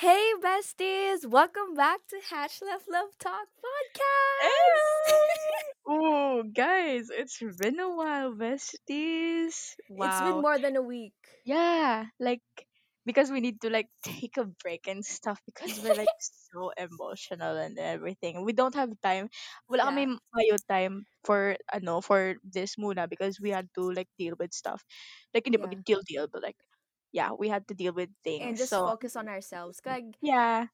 Hey, besties! Welcome back to Hatch Left Love Talk podcast. Hey! Ooh, guys, it's been a while, besties. Wow, it's been more than a week. Yeah, like because we need to like take a break and stuff because we're like so emotional and everything. We don't have time. Wala Yeah, kami mayo time for ano for this muna because we had to like deal with stuff. Like hindi yeah, deal deal but like yeah, we had to deal with things. and just So, focus on ourselves. Kag yeah,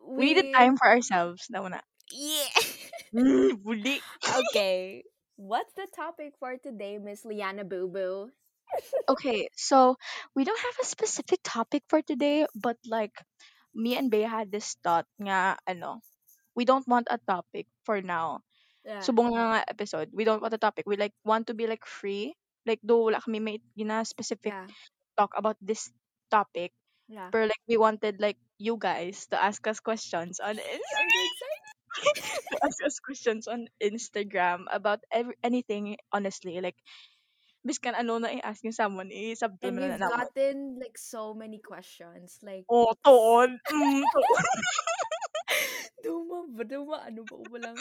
we needed we time for ourselves. Na muna. yeah. Mm, okay, what's the topic for today, Miss Liana Boo Boo? Okay, so we don't have a specific topic for today, but like me and Bea had this thought nga ano, we don't want a topic for now. Yeah, Subong nga episode, we don't want a topic. We like want to be like free. Like though wala kami may gina specific yeah, talk about this topic, yeah. but like we wanted like you guys to ask us questions on I'm Ins- excited. to ask us questions on Instagram about every anything honestly like biskan ano na i-ask yung someone i-sabto And na we've na gotten like so many questions. Like Oh, tuon. Mm, tuon. Duma ba? Duma? Ano ba? Walang...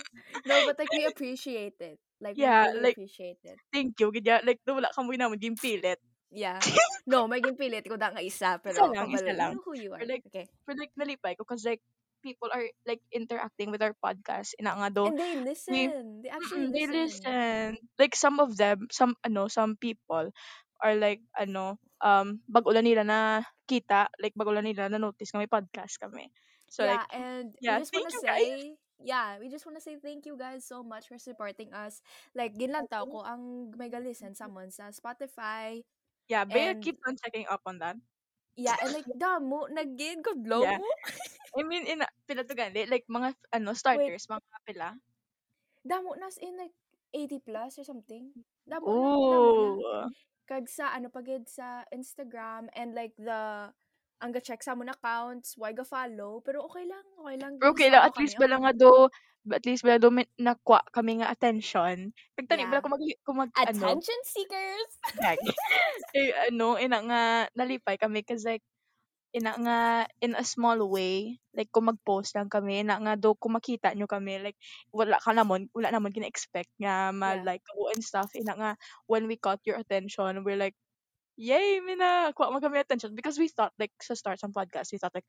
No, but like we appreciate it. Like we Yeah, really like appreciate it. thank you. Ganyan, like wala ka mo naman yung pilit. Yeah. No, may ginpilit ko da nga isa, Isa pero lang, kabalo, isa lang. who you are. For like Okay. for like nalipay ko cause like people are like interacting with our podcast. Ina nga do And they we listen. They actually mm, they listen. listen. Like some of them, some ano, some people are like ano, um bago lang nila na kita, like bago lang nila na notice kami podcast kami. So Yeah, like and we yeah, just thank want to you guys. say, yeah, we just want to say thank you guys so much for supporting us. Like, ginlantaw ko ang mega listen someone sa Spotify. Yeah, Bea And, keeps on checking up on that. yeah, and like, damo, nag-gin ko, blow Yeah. mo. I mean, in pila to gali, like mga ano starters, mga pila. damo nas in like 80 plus or something. Damo na, damo na. Oh. kag sa ano pagid sa Instagram and like the ang ga-check sa mong accounts, why ga follow, pero okay lang, okay lang. Pero okay lang, at least bala nga do, at least bala do nakwa kami nga attention. Nagtani bala Yeah. kung mag, kung mag ano, Attention seekers! gag. eh, ano, ina nga, nalipay kami kasi like, ina nga, in a small way, like kung mag-post lang kami, ina nga do, kung makita nyo kami, like, wala ka namon, wala namon gina-expect nga Yeah. ma-like ako and stuff, ina nga, when we caught your attention, we're like, yay, mina, kuha mo kami attention. Because we thought, like, sa start ng podcast, we thought, like,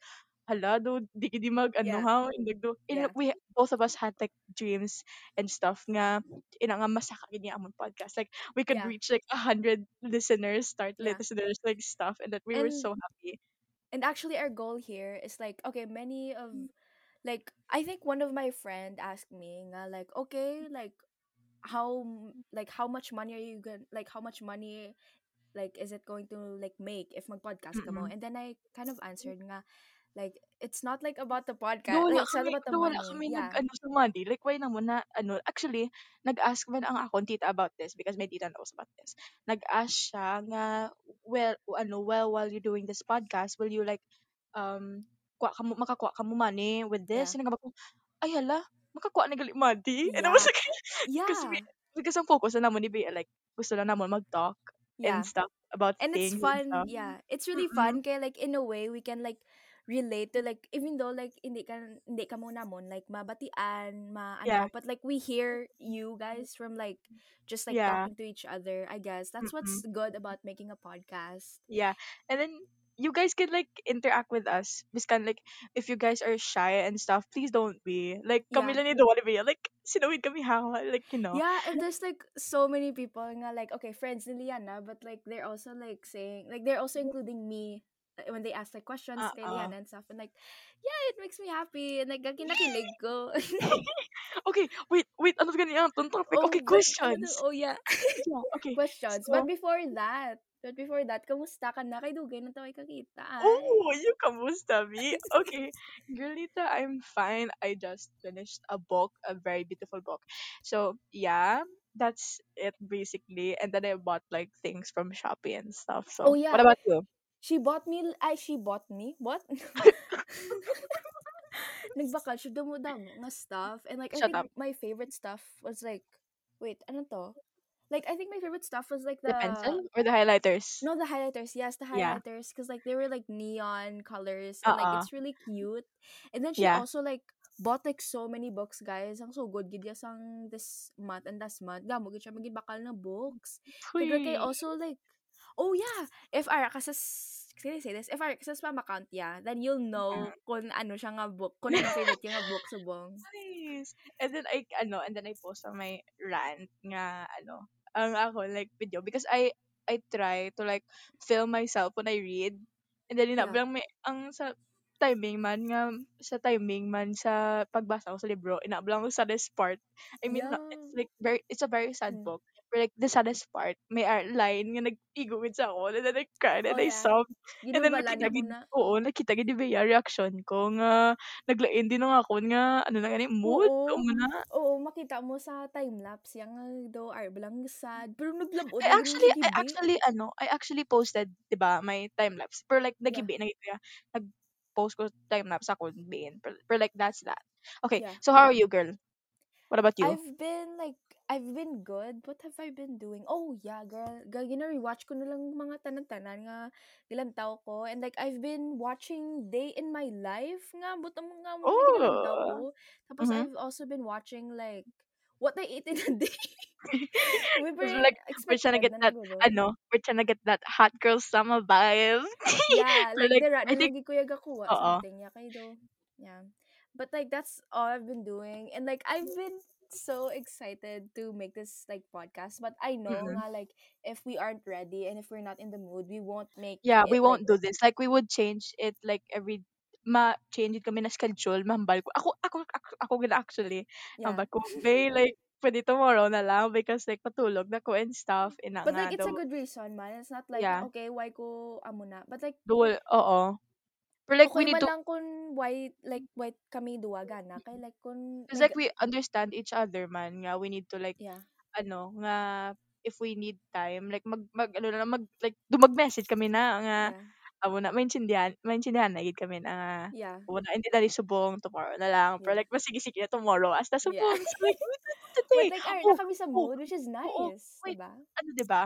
hala, do, di di mag, ano, Yeah. ha, indag do. And Yeah. we, both of us had, like, dreams and stuff nga, ina nga, masaka gini among podcast. Like, we could Yeah. reach, like, a hundred listeners, start Yeah. listeners, like, stuff, and that we were so happy. and actually our goal here is like okay, many of mm. like I think one of my friend asked me nga like okay, like how like how much money are you gonna like how much money like is it going to like make if mag-podcast ka mo? And then I kind of answered nga like it's not like about the podcast, wala like it's not about the wala money. kami nag, Yeah. ano, sa money. Like, why naman na, ano, actually, nag-ask man ang akong tita about this because my tita knows about this. Nag-ask siya nga, well, ano, well, while you're doing this podcast, will you like, um, kuha ka mo, makakuha ka mo money with this? Yeah. And nagabak ko, ay hala, makakuha na gali money? And I was Yeah. like, because Yeah. because ang focus na naman ni Bea, like, gusto lang naman mag-talk and Yeah. stuff about and it's things and fun yeah it's really Mm-mm. fun kaya like in a way we can like relate to like even though like hindi ka hindi ka mo namon like mabatian ma Yeah. ano but like we hear you guys from like just like Yeah. talking to each other I guess that's Mm-mm. what's good about making a podcast Yeah. And then you guys can like interact with us. Biskan like if you guys are shy and stuff, please don't be. Like kami yeah lang ni Dwali be. Like sinawid kami hawa. Like, you know. yeah and there's like so many people nga like okay friends ni Liana but like they're also like saying like they're also including me when they ask like questions kay. Liana uh-uh. and stuff and like yeah it makes me happy and like kinakilig ko okay, wait, wait. Ano ganyan ang topic? Oh, Okay, wait, ano to? questions. Oh, yeah. Yeah, okay. Questions. So, But before that, but before that, kamusta ka na? Kay Dugay na tayo kakita. Oh, you kamusta, me? Okay. Girlita, I'm fine. I just finished a book, a very beautiful book. So, yeah, that's it basically. And then I bought like things from Shopee and stuff. Oh, So, yeah. what about you? She bought me, ay, she bought me? What? Nagbakal siya damo nga stuff. And like, I think up. my favorite stuff was like, wait, ano to? like I think my favorite stuff was like The the pencil or the highlighters? no the highlighters. Yes, the Yeah. highlighters because like they were like neon colors and like Uh-uh. it's really cute. And then she Yeah. also like bought like so many books, guys. Ang so good gid yes ang this month and last month. Gamo gid siya magibakal na books. I Uy. also like oh yeah, if Ara kasi can I say this? If Ara kasi spam account yeah, then you'll know kung ano siya nga book, kung ano favorite yung nga book subong. Nice. And then I ano, and then I post on my rant nga ano, ang ako like video because I I try to like film myself when I read. And then Yeah. inablang may ang sa timing man nga sa timing man sa pagbasa ko sa libro inablang ko sa saddest part. I mean Yeah. it's like very it's a very sad Mm. book. Like the saddest part, may ar- line nga nag-igawid sa ako and then I cried and Oh, I yeah. sobbed. And then nakita gid na. oo, nakita gid ba reaction ko nga naglain din nga ako nga ano na gani mood Oo. mo na. Oo, makita mo sa time-lapse yang do are bilang sad. Pero naglabot I actually I actually ano, I actually posted 'di ba, my time lapse. Pero like Yeah. nagibi na kaya nag-post ko time lapse ako din. Pero, pero like that's that. Okay, Yeah. so how are you, girl? What about you? I've been like I've been good. What have I been doing? Oh yeah, girl. Girl, gina-rewatch ko na lang mga tanan-tanan nga gilantaw ko. And like I've been watching Day in My Life nga but ang nga mo na gilantaw ko. Oh. Tapos Mhm. I've also been watching like What I Ate in a Day. we We're like we're trying to get na that ano, we're trying to get that hot girl summer vibe. Yeah, like, like dira I think lagi kuya gakuha something yeah kay do. Yeah. But like that's all I've been doing and like I've been so excited to make this like podcast but I know Mm-mm. nga like if we aren't ready and if we're not in the mood we won't make Yeah, we it like won't do this. Like we would change it like every ma-change it kami na schedule, mahambal ko. Ako ako ako, ako gina actually. yeah. Mahambal ko, "Bae, like pwede tomorrow na lang because like patulog na ko and stuff ina But like it's a good reason man. It's not like Yeah. okay why ko amo na. But like Dual, oo. Pero like we okay need man to lang kun why like why kami duwa gana kay like kun Cause like we understand each other man nga we need to like yeah. ano nga if we need time like mag mag ano na mag like dumag message kami na nga Yeah. amo na maintindihan maintindihan na gid kami na nga Yeah. na hindi dali subong tomorrow na lang pero Yeah. like masige-sige na tomorrow hasta Yeah. subong so like we do But today like are oh na kami sa oh mood which is oo nice, wait diba? ano diba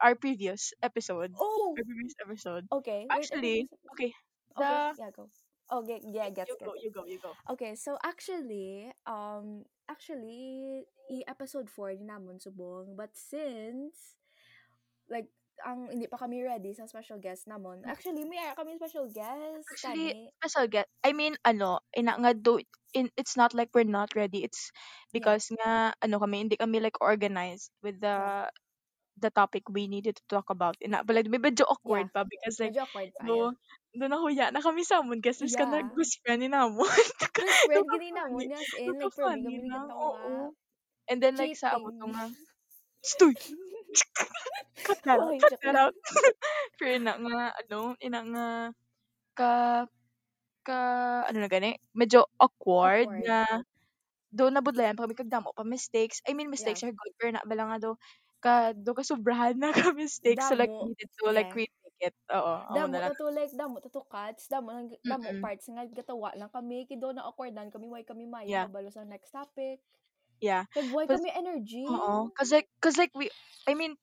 our previous episode Oh, our previous episode okay. Wait, ano actually yung okay Okay, the yeah, go. Okay, yeah, gets, you gets, go you go you go Okay, so actually, um, actually, i-episode 4 din namon subong. But since, like, ang hindi pa kami ready sa special guest namon. Actually, may ara kami special guest, Actually, kani. special get. I mean, ano, ina nga do in it's not like we're not ready. It's Yeah, because nga ano kami hindi kami like organized with yeah, the the topic we needed to talk about. Ina but like medyo awkward yeah. pa because like Medyo awkward pa, yeah. Do do nahuya na kami sa amon kasi ka Yeah. nag-best friend ni namon. Best friend, gini namon, in, Duka like, funny kami na. Oo. And then like sa Cheating. to nga, stoy. Cut that out. Cut that out. Pero ina nga ano, ina nga ka ka ano na gani, medyo awkward Awkward. nga do nabudlayan pa kami kag damo pa mistakes. I mean mistakes Yeah. are good pero na bala nga do ka do ka sobrahan na ka mistakes so like needed to like yeah. It. Oo, amo Damo na to like damo to to cuts damo nang damo Mm-mm. parts nga gatawa lang kami kido na awkwardan kami why kami mayo Yeah. mabalo sa next topic Yeah. kag why kami energy oo, cause like cause like we I mean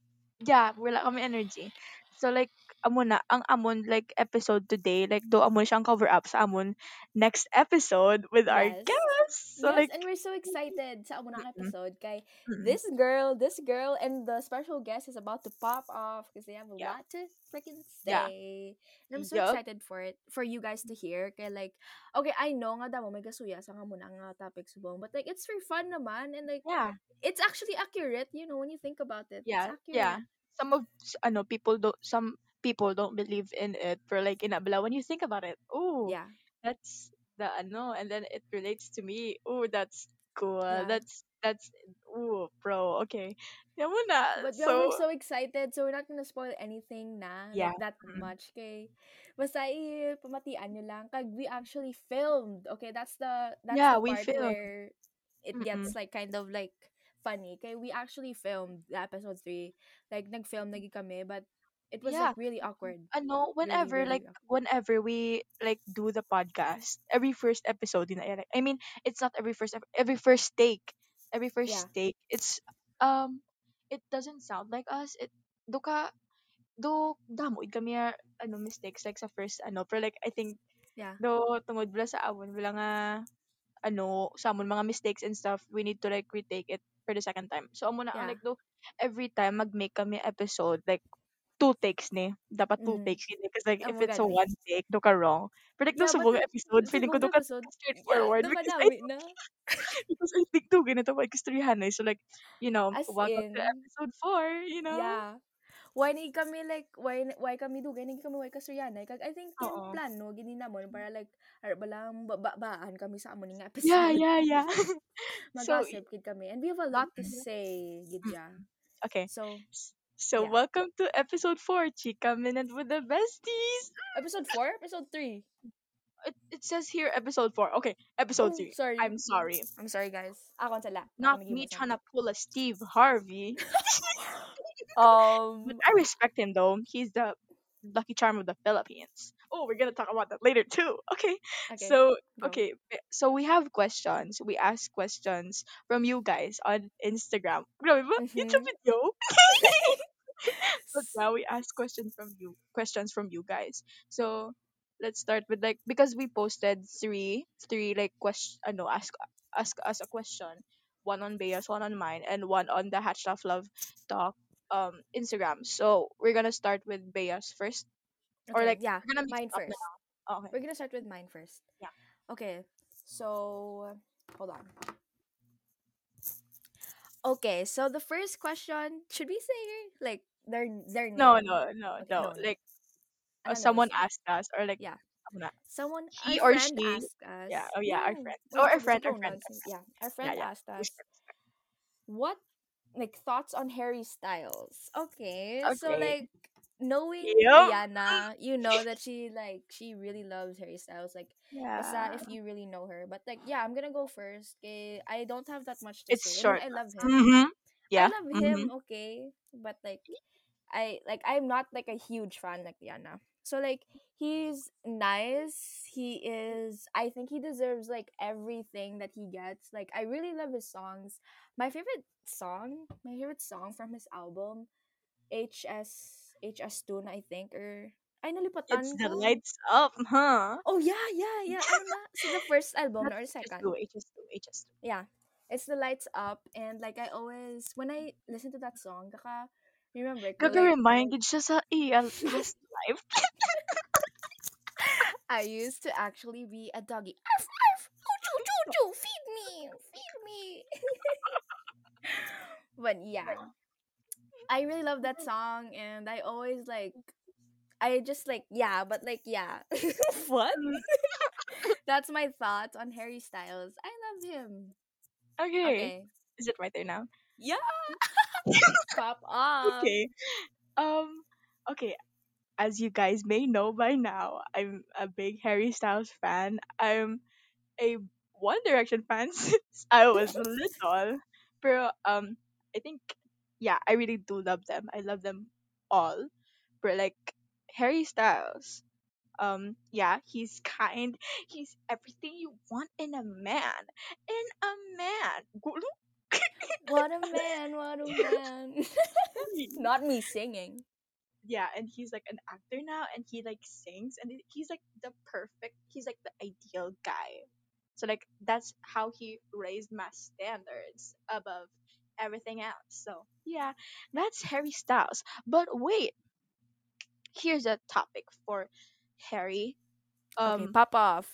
yeah, wala kami energy. So like amo na ang amon like episode today like do amon siyang cover up sa amon next episode with our yes guests. So yes like and we're so excited sa unang mm-mm, episode kay mm-mm. this girl this girl and the special guest is about to pop off because they have a yeah. lot to freaking Yeah. say and I'm so Yup. excited for it for you guys to hear kay like okay I know nga damo may gasuya sa nga muna nga topic subong but like it's for fun naman and like Yeah. it's actually accurate, you know, when you think about it. It's Yeah. Yeah. Some of s- ano people don't some people don't believe in it for like in Abla when you think about it. Oh, Yeah. that's the ano and then it relates to me. Oh, that's cool. Yeah. That's that's oh, bro. Okay. Yeah muna. But So we're so excited. So we're not gonna spoil anything na yeah. like that Mm. much. Okay. Basta i pamatian nyo lang. Kag we actually filmed. Okay, that's the that's Yeah, the we part filmed. where it Mm-mm. gets like kind of like funny. Okay, we actually filmed episode 3. Like nag-film nagi kami, but it was Yeah. like really awkward. Ano, Really, whenever really like awkward. whenever we like do the podcast, every first episode din ay- I mean, it's not every first every first take. Every first Yeah. take. It's um it doesn't sound like us. It do ka do damoy kami ano mistakes like sa first ano pero like I think Yeah. do tungod bala sa awon wala nga ano sa amon mga mistakes and stuff we need to like retake it for the second time. So amo na Yeah. like do every time mag-make kami episode like two takes ni dapat two Mhm. takes yun because like Oh if my it's God. a one take do ka wrong pero like Yeah, sa but buong like, episode feeling ko do ka episode, yeah, straightforward because I na. because I think do ganito pa istoryahan eh. so like you know As welcome to in, episode 4 you know yeah. Why ni kami like why why kami dugay ni kami why kasuryanay kag I think yung Oo. plano gini namon para like ar balang babaan kami sa amon nga yeah episode. yeah yeah so Mag-gossip gid kami and we have a lot to say gid ya. okay So, so Yeah. welcome to episode 4 Chika Minute with the Besties episode 4, episode 3. it, it says here episode 4 okay episode Oh, 3 sorry. I'm sorry I'm sorry guys. Ako sala. not me trying to pull a Steve Harvey Um But I respect him though. He's the lucky charm of the Philippines. Oh, we're gonna talk about that later too. Okay. okay. So go. okay, eh, so we have questions. We ask questions from you guys on Instagram. Ba? YouTube video. but now we ask questions from you. Questions from you guys. So let's start with like because we posted three three like question. Uh, no, ask ask us a question. One on Bea's, one on mine, and one on the Hatch Love Love Talk um Instagram. So we're gonna start with Bea's first, or like yeah, we're gonna mine first. Oh, okay. We're gonna start with mine first. Yeah. Okay. So hold on. Okay, so the first question, should we say like their their name? No, no, no, Okay, no. no. Like uh, someone lang. asked us, or like Yeah. Someone he or she- asked us. yeah, oh yeah, our friend. wait, Oh, our a friend, our friend. Yeah, our friend yeah. asked us what like thoughts on Harry Styles. Okay, so Okay. like knowing Yup. Liana, you know that she like she really loves Harry Styles. Like basta Yeah. if you really know her. But like yeah, I'm gonna go first. Okay, I don't have that much to It's say. short. I, mean, I love him. Mm-hmm. Yeah. I love him, okay, but like I like I'm not like a huge fan like Liana. So like he's nice. He is I think he deserves like everything that he gets. Like I really love his songs. My favorite song, my favorite song from his album HS HS2 na I think or ay nalipatan It's the ko. lights up, huh? Oh yeah, yeah, yeah. Ano na? So the first album or second? HS2, HS2, HS2. yeah it's the lights up and like i always when i listen to that song kaka remember ko, like, Kaka-reminded siya sa iya past life. i used to actually be a doggy arf arf choo choo choo feed me feed me but yeah i really love that song and i always like i just like yeah but like yeah what that's my thoughts on harry styles i love him Okay. okay Is it right there now? yeah pop off Okay. Um. Okay. As you guys may know by now, I'm a big Harry Styles fan. I'm a One Direction fan since I was little. Pero um, I think yeah, I really do love them. I love them all. But like Harry Styles, um, yeah, he's kind. He's everything you want in a man. In a man. What a man, what a man. Not me singing. yeah and he's like an actor now and he like sings and he's like the perfect he's like the ideal guy so like that's how he raised my standards above everything else. So yeah that's harry styles. But wait here's a topic for harry. Okay, um pop off.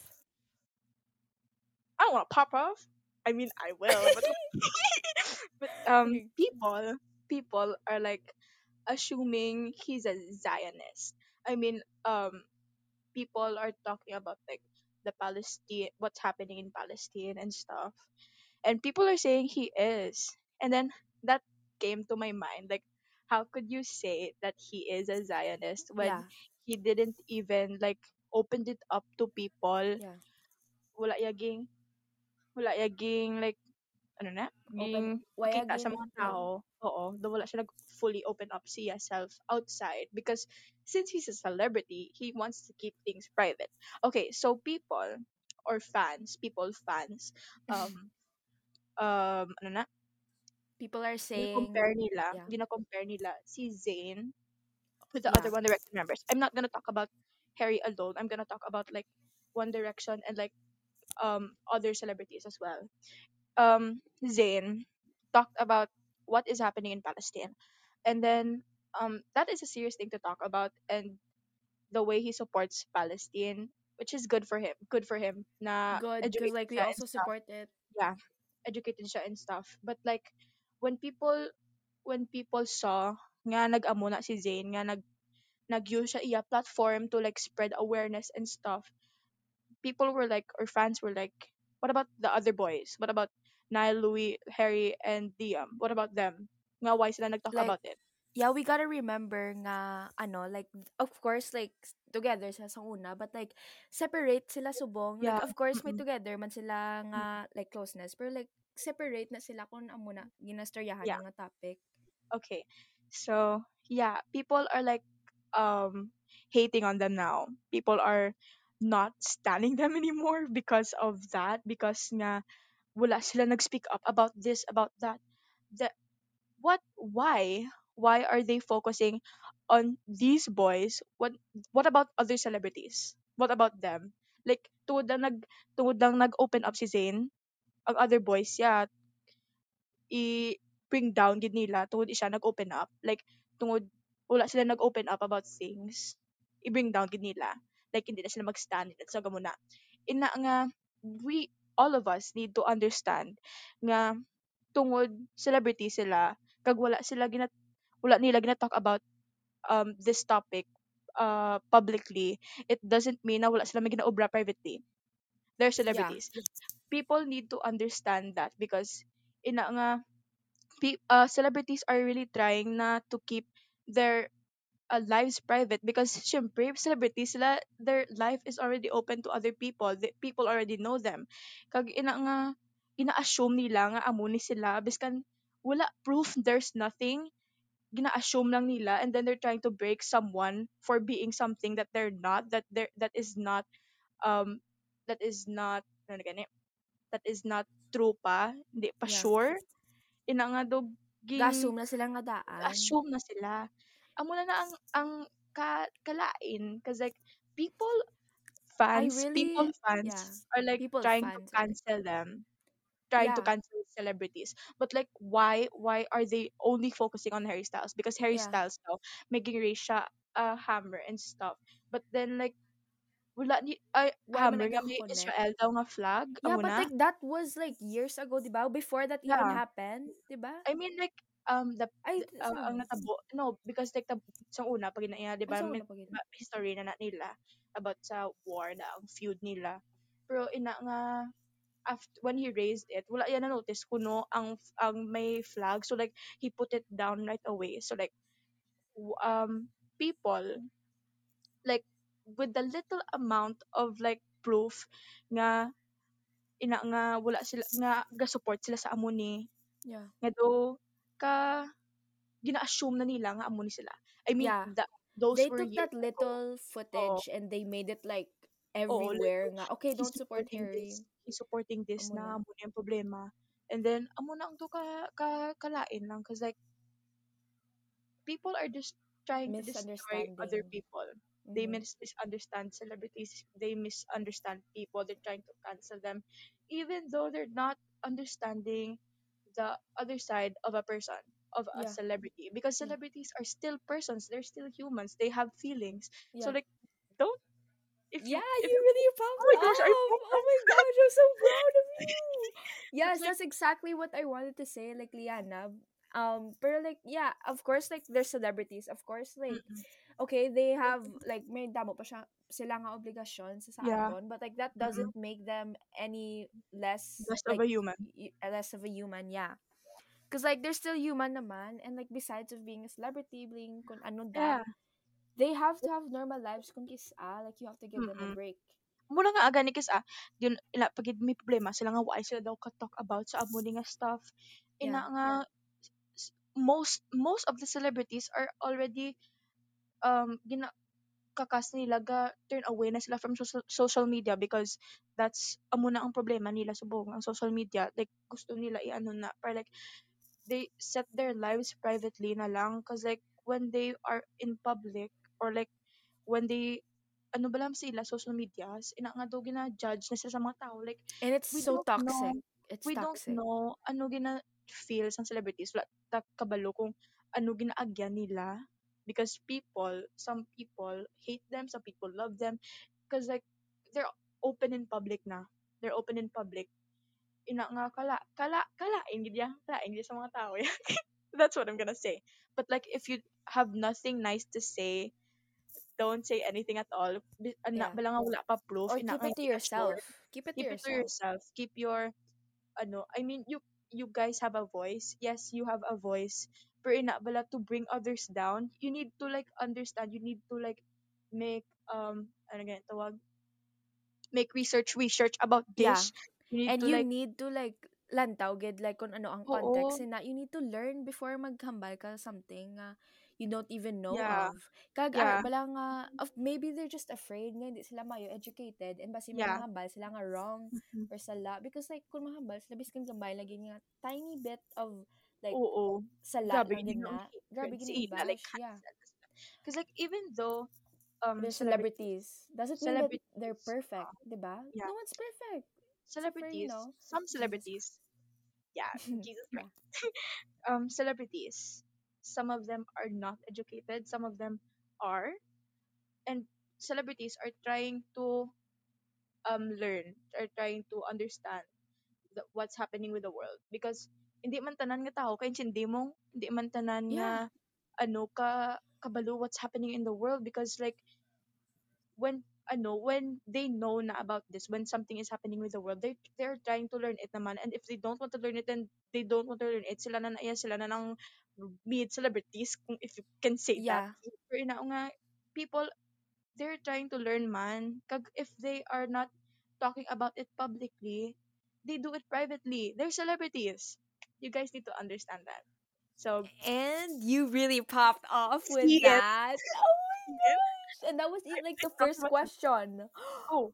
i don't want to pop off. I mean i will but, but um people people are like assuming he's a zionist. I mean um people are talking about like the Palestine, what's happening in Palestine and stuff, and people are saying he is, and then that came to my mind, like how could you say that he is a Zionist when Yeah, he didn't even like opened it up to people? yeah. Wala yaging, wala yaging like ano na, Open, makita sa mga tao. Oo, do wala siya nag fully open up siya self outside because since he's a celebrity, he wants to keep things private. Okay, so people or fans, people fans, um, um, ano na, people are gina-compare nila, yeah gina-compare nila si Zayn with the yeah other One Direction members. I'm not gonna talk about Harry alone. I'm gonna talk about like One Direction and like um other celebrities as well. Um, Zayn talked about what is happening in Palestine, and then um that is a serious thing to talk about, and the way he supports Palestine, which is good for him. Good for him. Na good because like we also support it Yeah, educated siya and stuff. But like when people when people saw nga nag-amo na si Zayn nga nag nag-use siya iya platform to like spread awareness and stuff people were like or fans were like what about the other boys? What about Niall Louis Harry and Liam? What about them? Nga why sila nag-talk like about it? yeah we gotta remember nga ano like of course like together sa sa una but like separate sila subong like yeah. of course may together man sila nga like closeness pero like separate na sila kung amo na ginastoryahan yeah. nga topic. Okay. So yeah people are like um hating on them now. People are not standing them anymore because of that because nga wala sila nag-speak up about this about that. The what why why are they focusing on these boys? What what about other celebrities? What about them? Like tungod lang nag tungod lang nag-open up si Zayn ang other boys yeah i bring down gid nila tungod siya nag-open up. Like tungod wala sila nag-open up about things i bring down gid nila. Like hindi na sila mag-stand at sa gamuna. Ina nga we all of us need to understand nga tungod celebrity sila kag wala sila gina wala nila gina talk about um this topic uh publicly it doesn't mean na wala sila may ginaobra privately they're yeah. celebrities. People need to understand that because ina nga uh, celebrities are really trying na to keep their uh, lives private because syempre celebrities sila their life is already open to other people. The, people already know them. Kag ina nga ina-assume nila nga amo ni sila biskan wala proof there's nothing. Gina-assume lang nila and then they're trying to break someone for being something that they're not that they that is not um that is not ano gani that is not true pa hindi pa yeah sure. Ina nga dog ging gasum na sila nga daan assume na sila. Amo na ang ang ka, kalain cause like people fans people really yeah fans are like people trying to cancel them trying to cancel celebrities. But like why why are they only focusing on Harry Styles? Because Harry yeah. Styles now making siya a hammer and stuff. But then like wala ni ay man hammer nga may Israel daw nga flag. Yeah amo but na. like that was like years ago diba before that even yeah. happened diba I mean like um the, ay the uh, ang natabo no because like tab sa una pag ina di ba ba- history na, na nila about sa war na ang feud nila. Pero ina nga after when he raised it wala yan na notice kuno ang ang may flag. So like he put it down right away. So like um people like with the little amount of like proof nga ina nga wala sila nga ga support sila sa amo ni yeah. nga do ka gina-assume na nila nga amo ni sila. I mean yeah. the, those they were took that ago. little oh. footage and they made it like oh like everywhere nga okay don't support supporting Harry. this he's supporting this amo na na. amo na yung problema. And then amo na ang to ka, ka kalain lang cause like people are just trying to destroy other people. They mm-hmm. mis- misunderstand celebrities. They misunderstand people. They're trying to cancel them, even though they're not understanding the other side of a person, of a yeah celebrity. Because yeah celebrities are still persons. They're still humans. They have feelings. So yeah like, don't if you Yeah, if you you really oh my gosh, I. Oh my gosh, I'm so proud of you. it's Yes, like that's exactly what I wanted to say, like Liana. Um, but like yeah, of course, like they're celebrities. Of course, like mm-mm. Okay, they have like may damo pa siya sila nga obligasyon sa, yeah, aton, but like that mm-mm. doesn't make them any less best of a human. y- less of a human, yeah. Cause like they're still human naman, and like besides of being a celebrity, being kun ano that, Yeah. they have to have normal lives kung kis ah, like you have to give them a break. muna nga aga ni Kiss ah, yun, ila, pag may problema sila nga why sila daw ka-talk about sa amo nga stuff. Ina Yeah. nga, s- most most of the celebrities are already um gina kakas nila ga turn away na sila from social, social media because that's amo na ang problema nila subong ang social media. Like gusto nila i-ano na para like they set their lives privately na lang. Cause like when they are in public or like when they ano ba lang sila social medias ina nga daw gina-judge na sila sa mga tao. Like And it's so don't toxic. know It's we don't toxic. know ano gina feel sa celebrities. Wala ta kabalo kung ano ginaagyan nila because people some people hate them some people love them because like they're open in public na. They're open in public. Ina nga kala kala kalain gid ya kalain gid sa mga tao eh. that's what i'm gonna say. But like if you have nothing nice to say don't say anything at all. Bi- Yeah. bala nga wala pa proof Or ina keep nga it to ka sure. yourself. Keep it to keep it to yourself. yourself. Keep your ano i mean you you guys have a voice. Yes you have a voice pero ina bala to bring others down you need to like understand you need to like make um ano ganyan tawag? Make research research about Yeah. this you need And to you like need to like lantaw gid like kung ano ang oo. context na you need to learn before maghambal ka something nga you don't even know yeah. of. Kag yeah. ar bala nga of maybe they're just afraid nga hindi sila mayo educated and basi yeah. mahambal sila nga wrong Mhm. or sala. Because like kung mahambal sila biskan gambay lagi nga tiny bit of like oo. grabe lang gid gid nga na hatred grabe si Ina like i-bash yeah. because like even though um they're celebrities. Celebrities doesn't mean that they're celebrities perfect? Uh, diba yeah. No one's perfect. Except for you celebrities. know some celebrities. Yeah jesus yeah. Christ. Um celebrities. Some of them are not educated. Some of them are. And celebrities are trying to um learn are trying to understand the, what's happening with the world. Because hindi man tanan nga tao kay hindi mo hindi man tanan nga yeah. ano ka kabalo what's happening in the world because like when ano when they know na about this when something is happening with the world they they're trying to learn it naman. And if they don't want to learn it then they don't want to learn it. Sila na naiya sila na ng be it celebrities kung if you can say that. Yeah. Pero ina nga people they're trying to learn man. Kag if they are not talking about it publicly they do it privately. They're celebrities you guys need to understand that so And you really popped off with it that. Oh my gosh. And that was like the first question. oh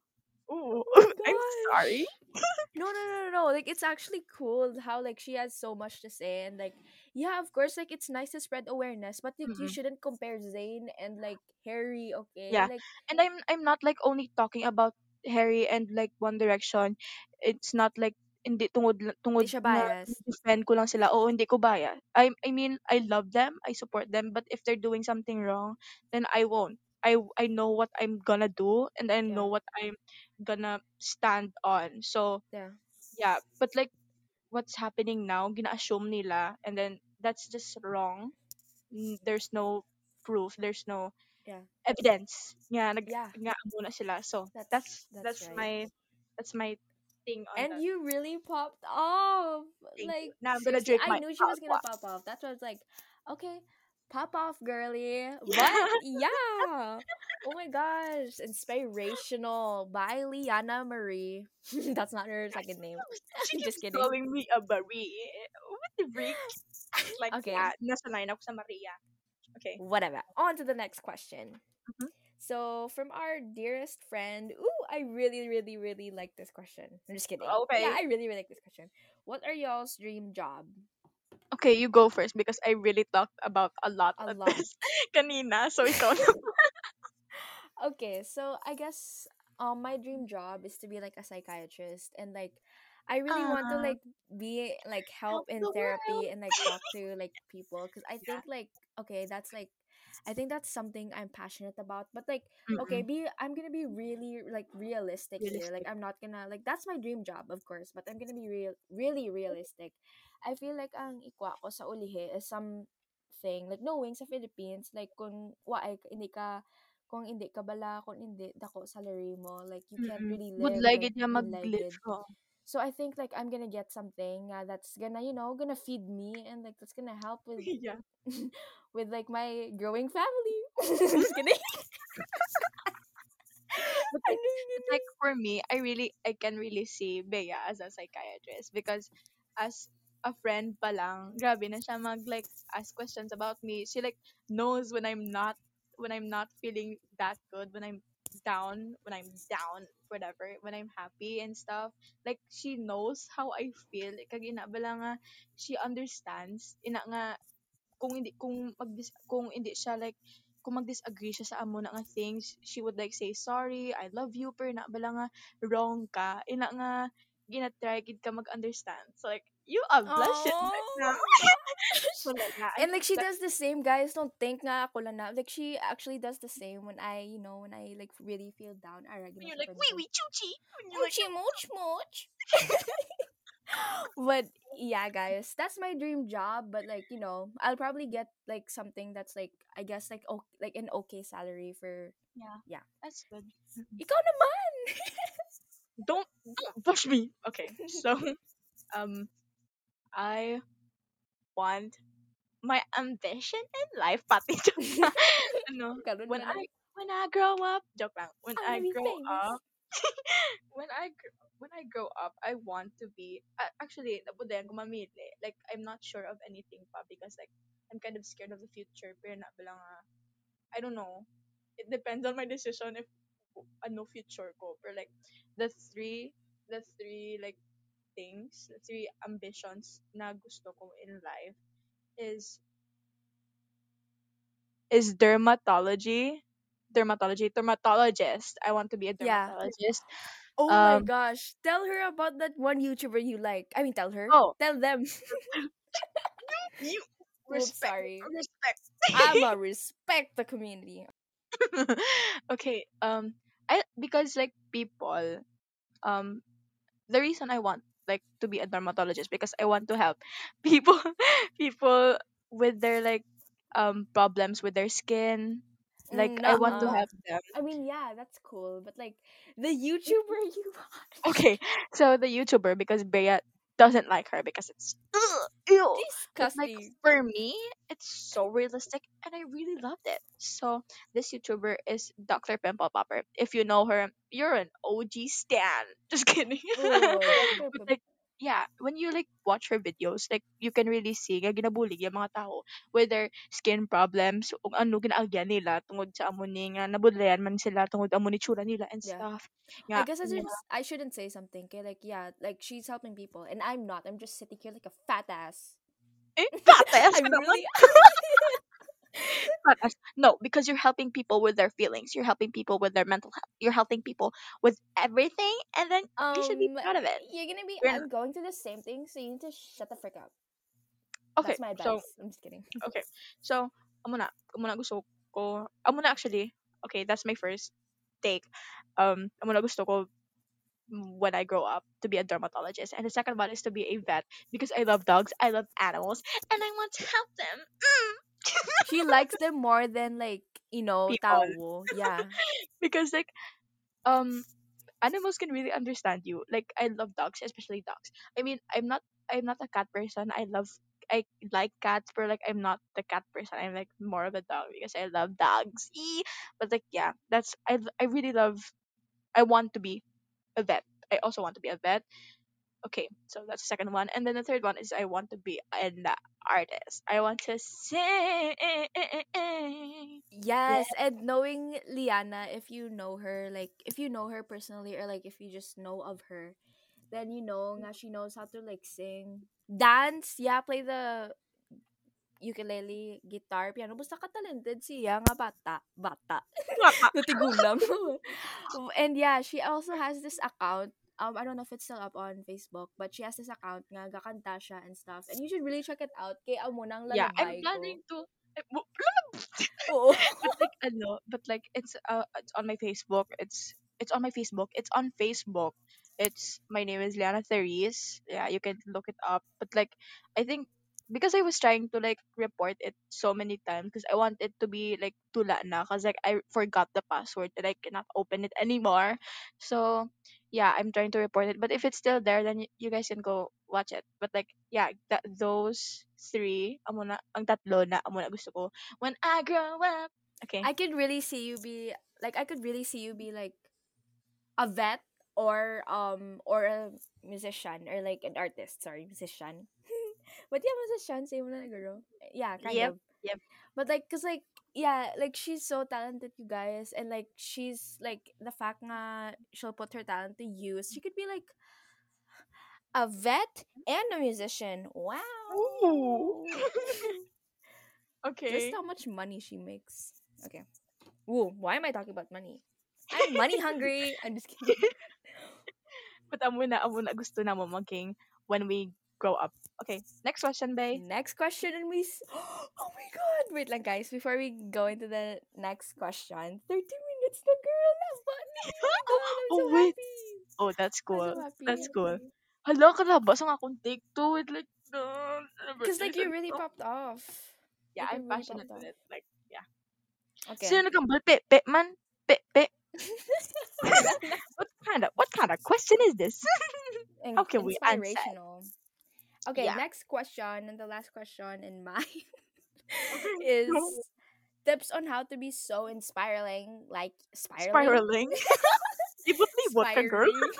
oh Oh i'm sorry. No, no, no, no, no. Like it's actually cool how like she has so much to say and like yeah, of course like it's nice to spread awareness, but like you Mm-mm. shouldn't compare Zayn and like Harry, okay? Yeah. Like And I'm I'm not like only talking about Harry and like One Direction. It's not like hindi tungod la- hindi tungod siya biased. defend ko lang sila. Oo, hindi ko baya. I I mean, I love them, I support them, but if they're doing something wrong, then I won't. I I know what I'm gonna do and I know Yeah. what I'm gonna stand on. So, Yeah. yeah, but like what's happening now, gina-assume nila and then that's just wrong. N- There's no proof, there's no Yeah. evidence nga nag Yeah. nga muna sila so That's that's that's that's right. my that's my thing And that you really popped off. thank you Like now i'm gonna drink I knew she was gonna pop off. That's why I was like, okay, pop off, girly. But yeah. Oh my gosh. Inspirational by Liana Marie. That's not her second name. she Just kidding. calling me a Marie what the freak like Okay. yeah nasa line ako sa Maria okay Whatever. On to the next question. Mhm. So from our dearest friend, ooh, I really, really, really like this question. I'm just kidding. Okay. Yeah, I really, really like this question. What are y'all's dream job? okay you go first because I really talked about a lot A of lot. this kanina so ikaw na okay, so I guess um my dream job is to be like a psychiatrist and like I really want to uh, like be like help help in the world therapy and like talk to like people because I yeah think like okay that's like I think that's something I'm passionate about but like okay Mm-mm. be I'm gonna be really like realistic here like realistic. I'm not gonna like that's my dream job of course but I'm gonna be real really realistic. I feel like ang ikwa ko sa ulihe is something like knowing sa Philippines like kung wa ay hindi ka kung hindi ka bala kung hindi dako salary mo like you can't Mm-mm. really live like nga mag-live ko so I think like I'm gonna get something uh, that's gonna you know gonna feed me and like that's gonna help with yeah with like my growing family just kidding but like, but like for me, I really I can really see Bea as a psychiatrist because as a friend pa lang, grabe na siya mag like ask questions about me. She like knows when I'm not when I'm not feeling that good, when I'm down, when I'm down whatever when I'm happy and stuff. Like she knows how I feel. Kag ina nga she understands. Ina nga kung hindi kung mag kung hindi siya like kung mag-disagree siya sa amo na nga things, she would like say sorry, I love you, pero na bala nga wrong ka. Ina nga ginatry gid ka mag-understand. So like you are blushing right now. Oh. so like and like she that- does the same guys don't think nga ako lang na like she actually does the same when i you know when i like really feel down I you're like wee wee chuchi. You're like mooch mooch. but yeah, guys, that's my dream job. But like you know, I'll probably get like something that's like I guess like o- like an okay salary for. yeah, Yeah. that's good. Ikaw naman. Don't don't push me. Okay, so um, I want my ambition in life, pati joke lang. ano, Ganun when na I when I grow up, joke lang. When I I be grow famous. up, when I when I grow up, I want to be uh, actually din kung mamili. Like I'm not sure of anything pa because like I'm kind of scared of the future. Pero na lang I don't know. It depends on my decision if ano future ko. Pero like the three the three like things, the three ambitions na gusto ko in life is is dermatology. Dermatology, dermatologist. I want to be a Yeah. dermatologist. Oh my Um, gosh! Tell her about that one YouTuber you like. I mean, tell her. Oh. Tell them. You Oops, respect. sorry. Respect. I'ma respect the community. okay. Um, I because like people, um, the reason I want like to be a dermatologist because I want to help people, people with their like um problems with their skin. Like Mm, I want to uh-uh. them. I mean, yeah, that's cool. But like the YouTuber you watch. Okay, so the YouTuber because Bea doesn't like her because it's ugh, ew. But like for me, it's so realistic and I really loved it. So this YouTuber is Dr. Pimple Popper. If you know her, you're an OG stan. Just kidding. Oh, Dr. but like yeah, when you like watch her videos, like you can really see nga ginabulig yung mga tao with their skin problems ug ano ginaagyan nila tungod sa amo ni nga nabudlayan man sila tungod amo ni tsura nila and Yeah. stuff. I Nga, guess I shouldn't, I shouldn't say something. Okay, like yeah, like she's helping people, and I'm not. I'm just sitting here like a fat ass. eh, pates I'm naman. really. But as- no, because you're helping people with their feelings. You're helping people with their mental health. You're helping people with everything, and then you should be um, proud of it. you're gonna be. You're I'm going through the same thing, so you need to shut the frick up. Okay, That's my advice. so I'm just kidding. okay, so amo na, amo na gusto ko. Amo na actually. Okay, that's my first take. Um, amo na gusto ko when I grow up to be a dermatologist, and the second one is to be a vet because I love dogs, I love animals, and I want to help them. Mm. She likes them more than like you know tao. Yeah. because like um animals can really understand you like i love dogs especially dogs i mean i'm not i'm not a cat person i love i like cats but like i'm not the cat person i'm like more of a dog because i love dogs Eee. but like yeah that's i i really love i want to be a vet i also want to be a vet okay so that's the second one and then the third one is i want to be an artist i want to sing Yes, and knowing Liana, if you know her, like if you know her personally or like if you just know of her, then you know nga she knows how to like sing, dance, yeah, play the ukulele, guitar, piano. Basta ka-talented siya nga bata. Bata. Natigulang. and yeah, she also has this account. Um, I don't know if it's still up on Facebook, but she has this account nga gakanta siya and stuff. And you should really check it out. Kay amo nang yeah i'm planning ko. to eh, Oo. but like ano, but like it's uh it's on my Facebook. It's it's on my Facebook. It's on Facebook. It's my name is Liana Therese. Yeah, you can look it up. But like I think because I was trying to like report it so many times because I want it to be like tula na because like I forgot the password and I cannot open it anymore. So yeah, I'm trying to report it. But if it's still there, then y- you guys can go watch it. But like yeah, that those three, amo na, ang tatlo na amo na gusto ko when I grow up. Okay. I could really see you be like I could really see you be like a vet or um or a musician or like an artist, sorry, musician. but yeah, musician, same na girl. Yeah, kind Yep, of. yep. But like cuz like yeah, like she's so talented, you guys, and like she's like the fact nga she'll put her talent to use. She could be like a vet and a musician. Ooh. okay. Just how much money she makes. Okay. Ooh, why am I talking about money? I'm money hungry. I'm just kidding. But amo na, amo na gusto na mo maging when we grow up. Okay, next question, Bay. Next question, and we. S- oh my god! Wait, lang, guys. Before we go into the next question, 30 minutes the girl. Oh Oh, so wait. happy. Oh, that's cool. so happy. That's cool. Hala, karabas ang akong take two with like, Because like you really oh, popped off. Yeah, like, I'm really passionate with it. Like, yeah. Okay. Sino nagambal? Pe, pe, man? Pe, pe. What kind of, what kind of question is this? How can we answer? Okay, Yeah. next question and the last question in mine is tips on how to be so inspiring, like spiraling. Spiraling. Libot-libot ka, girl. Inspiring.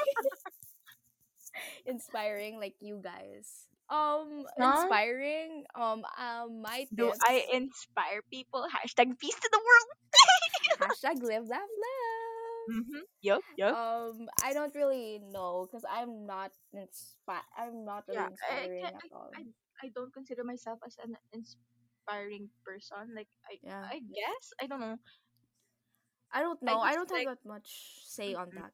inspiring like you guys. Um, Huh? inspiring. Um, um, my Do. I inspire people? Hashtag peace to the world. hashtag live, laugh, love. Mm-hmm. Yup, yup. Um, I don't really know because I'm not inspi- I'm not really Yeah, I- I inspiring can't- at all. I don't consider myself as an inspiring person. Like, I, Yeah. I guess I don't know. I don't know. I, don't like- have that much say on Mhm. that.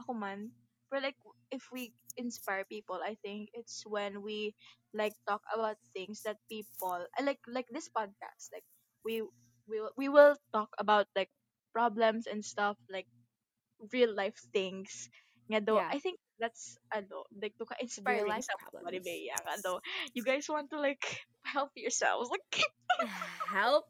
Ako man. But like, if we inspire people, I think it's when we like talk about things that people I like like this podcast. Like we we will- we will talk about like problems and stuff like real life things. Nga though, Yeah. I think that's ano, like to inspiring life somebody problems. yeah, nga though. You guys want to like help yourselves. Like help.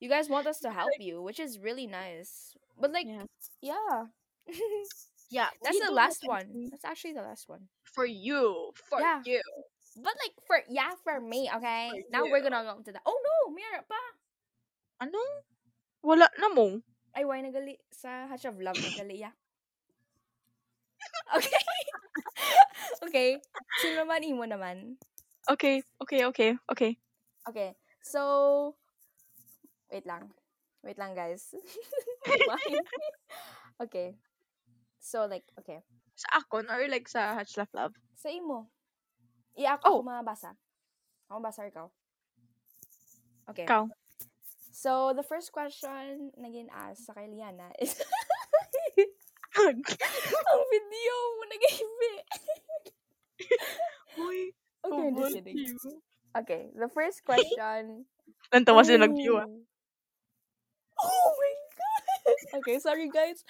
You guys want us to help you, which is really nice. But like, Yeah. yeah, yeah, that's the last one. That's actually the last one. for you. For Yeah. you. But like for yeah, for me, okay. For now we're gonna go to the. Oh no, Mira pa. Ano? Wala na mo. Ay, why nagali sa Hatch of Love nagali ya. Okay. okay. Sino naman imo naman? Okay, okay, okay, okay. Okay. So wait lang. Wait lang, guys. Okay. So like, okay. Sa akon or like sa Hatch Laugh Love? Sa imo. Ako, Oh. ako mabasa. Ako mabasa or ikaw? Okay. Ikaw. So, the first question na gin-ask sa kay Liana is ang video mo nag-ibi. Uy, okay, kidding. you. Okay, the first question. Nantawa sila nag-view ah. Oh my god! Okay, sorry guys.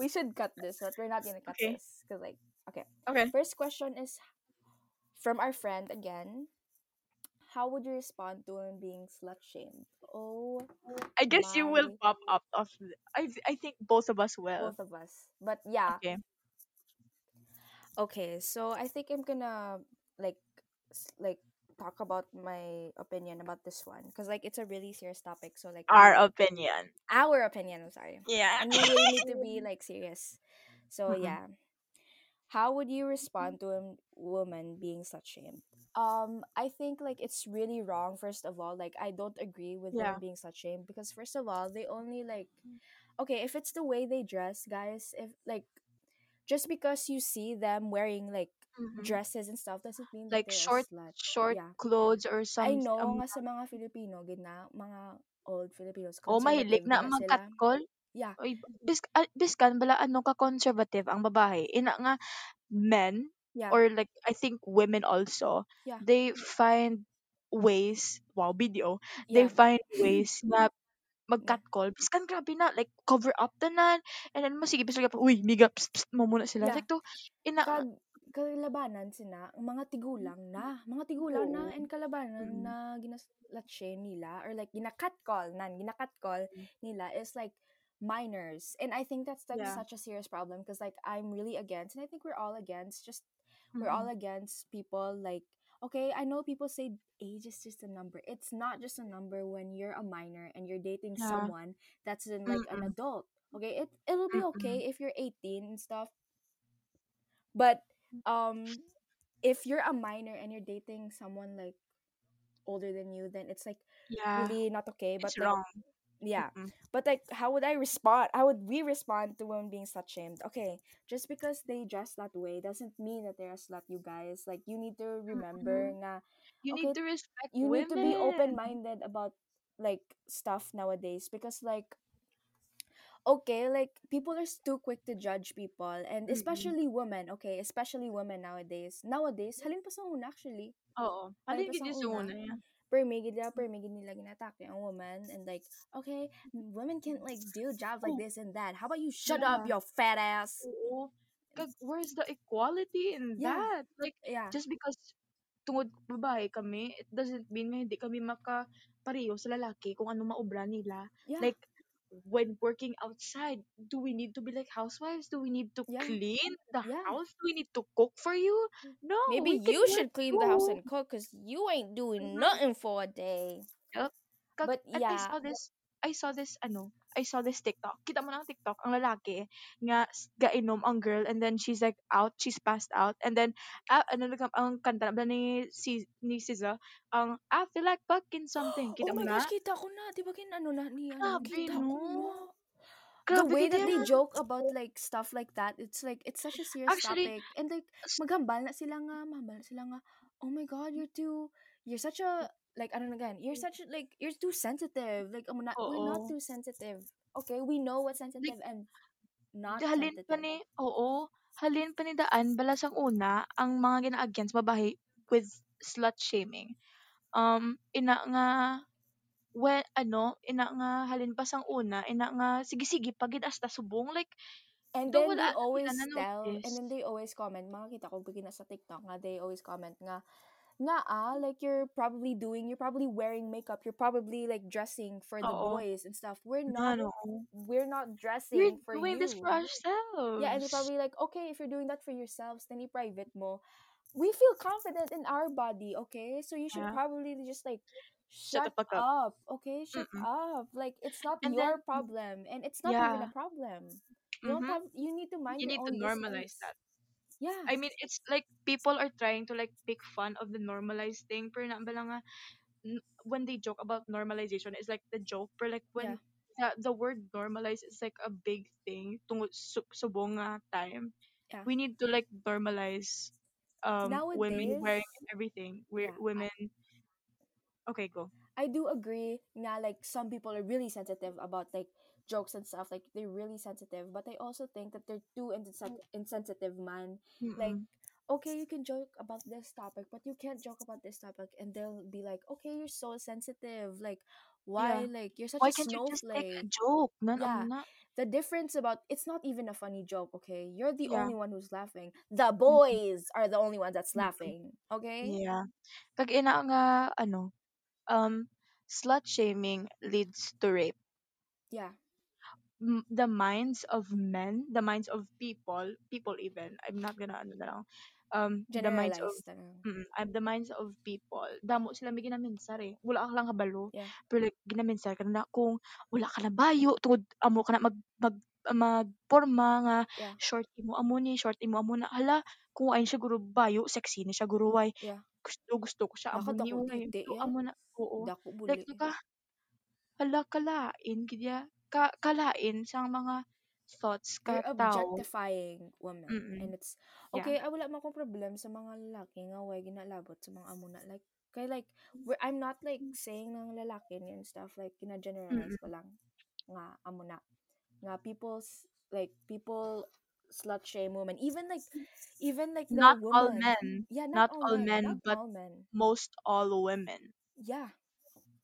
We should cut this, but we're not gonna cut Okay. this. Because, like, okay. Okay. First question is from our friend again. How would you respond to him being slut shamed? Oh, I guess you will pop up of I I think both of us will. both of us. But yeah, Okay. Okay, so I think I'm gonna like like talk about my opinion about this one because like it's a really serious topic. So like Our we- opinion. our opinion. I'm sorry, Yeah. and we really need to be like serious. So Mhm. yeah, how would you respond to a woman being slut shamed? Um, I think like it's really wrong. First of all, like I don't agree with Yeah. them being slut shamed because first of all, they only like okay if it's the way they dress, guys. If like just because you see them wearing like Mhm. dresses and stuff doesn't mean Like short short Yeah. clothes or some I know um, nga sa mga Filipino, gina, mga old Filipinos, Oh, mahilig na gina sila. Yeah. Oy, bis, ah, biskan bala ano ka conservative ang babae. Ina nga men Yeah. or like I think women also. Yeah. They find ways, wow, video. They yeah. find ways na mag-catcall. Biskan grabe na like cover up tanan and then mo sige biskan uy, niga pst, pst, mo muna sila. Yeah. Like to ina Kag kalabanan sina ang mga tigulang na, mga tigulang na Oo. and kalabanan Mm. na ginaslatche nila or like gina-catcall nan, gina-catcall nila is like minors. And I think that's like Yeah. such a serious problem because like I'm really against and I think we're all against just we're all against people like okay i know people say age is just a number it's not just a number when you're a minor and you're dating Yeah. someone that's in like an Mm-mm. adult okay it it'll be okay if you're 18 and stuff but um if you're a minor and you're dating someone like older than you then it's like Yeah, really not okay but it's like wrong. Yeah Mm-mm. but like how would i respond how would we respond to women being slut shamed okay just because they dress that way doesn't mean that they're a slut you guys like you need to remember Mm-mm. nga You need to respect you need to be open-minded about like stuff nowadays because like okay like people are too quick to judge people and Mm-mm. especially women okay especially women nowadays nowadays halin pa sa una actually Oo. halin pa sa una yan. permigid nila permigid nila ginatake ang woman and like okay women can't like do jobs like Oh, this and that how about you shut up yeah. your fat ass Oo. Kag, where's the equality in yeah that? Like, yeah just because tungod babae kami, it doesn't mean nga hindi kami makapareho sa lalaki kung ano maobra nila. yeah Like, when working outside, do we need to be like housewives? Do we need to yeah clean the yeah house? Do we need to cook for you? No, maybe we you work should clean the house too. and cook because you ain't doing Mhm. nothing for a day. Kag, but and I yeah saw this, I saw this, ano, I saw this TikTok. Kita mo na ang TikTok, ang lalaki, nga, gainom ang girl, and then she's like out, she's passed out, and then, ah, ano, nag- ang kanta na ni, si, ni SZA, ang, I feel like fucking something. Kita oh mo my na? gosh kita ko na di ba kin ano na ni ano Grabe, kita ko na no? the way that they joke about like stuff like that it's like it's such a serious Actually, topic and like maghambal na sila nga mahambal na sila nga oh my god you're too you're such a like I don't know again you're such like you're too sensitive like um, not, we're not too sensitive okay? We know what's Like, sensitive and not halin pa sensitive. ni, oo, halin pa ni daan, balas ang una, ang mga gina-against babae with slut shaming. Um, ina nga, well, ano, ina nga halin pa sang una, ina nga sige sige pagid hasta subong like and then they always tell and then they always comment mga kita ko pag sa TikTok nga they always comment nga nga ah, like you're probably doing you're probably wearing makeup you're probably like dressing for the Oo. boys and stuff we're not no. we're not We're dressing for doing this for you yeah and you're probably like okay if you're doing that for yourselves then you private mo we feel confident in our body okay so you should Yeah. probably just like Shut the shut fuck up. up okay shut Mm-mm. up like it's not And then your problem and it's not even a problem you don't Mhm. have you need to mind You your need to own normalize business that. Yeah I mean, it's like people are trying to like pick fun of the normalized thing. Pero na ba nga, n- when they joke about normalization, it's like the joke. Pero like yeah when the, the word normalize is like a big thing subong nga time. yeah We need to like normalize um women nowadays wearing everything. We're yeah I, women. Okay, go. I do agree nga like some people are really sensitive about like jokes and stuff like they're really sensitive but I also think that they're too insen- insensitive man like Mm-mm. okay you can joke about this topic but you can't joke about this topic and they'll be like okay you're so sensitive like why Yeah. like you're such Why a can't you just take a snowflake joke? Nan yeah na. the difference about it's not even a funny joke okay you're the Yeah. only one who's laughing the boys are the only ones that's laughing okay Yeah. Kag ina nga ano, um slut shaming leads to rape. yeah M- the minds of men, the minds of people, people even. I'm not gonna ano na lang. Um the minds of mm, I'm the minds of people. Damo sila may ginaminsar eh. Wala ka lang kabalo. yeah Pero like ginaminsar ka na kung wala ka na bayo tungod amo ka na mag mag magporma nga yeah short imo amo ni short imo amo na hala kung ayon siya guro bayo sexy ni siya guro way yeah gusto gusto ko siya amo ni ya amo na oo like naka hala kalain gidya ka kalain sang mga thoughts you're ka tao. objectifying women and mm it's yeah. okay I wala man akong problem sa mga lalaki nga way ginalabot sa mga amo na like kay like we're, I'm not like saying ng lalaki and stuff like gina-generalize mm ko lang nga amo na nga people's like people slut shame women even like even like the not all woman men. yeah not not all all men men not but all men. most all women. Yeah.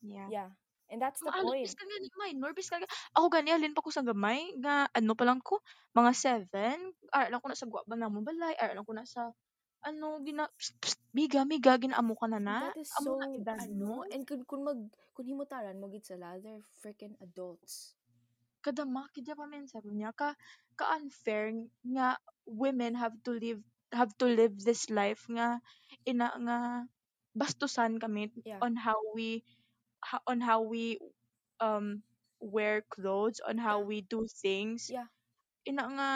Yeah. Yeah and that's the point. bis ka nga minor, bis ka. Ako gani, alin pa ko sa gamay, nga ano pa lang ko, mga seven, ara lang ko na sa guwaba na mo balay, ara lang ko na sa, ano, gina, psst, psst, biga, miga, ginaamo ka na na, that is na so edad ano. and kun kun mag kun himutaran mo gid sila they're freaking adults. Kadama, kidya pa men sa niya, ka, ka-unfair, nga, women have to live, have to live this life, nga, ina, nga, bastusan kami yeah. on how we, on how we, um, wear clothes, on how we do things, yeah ina nga,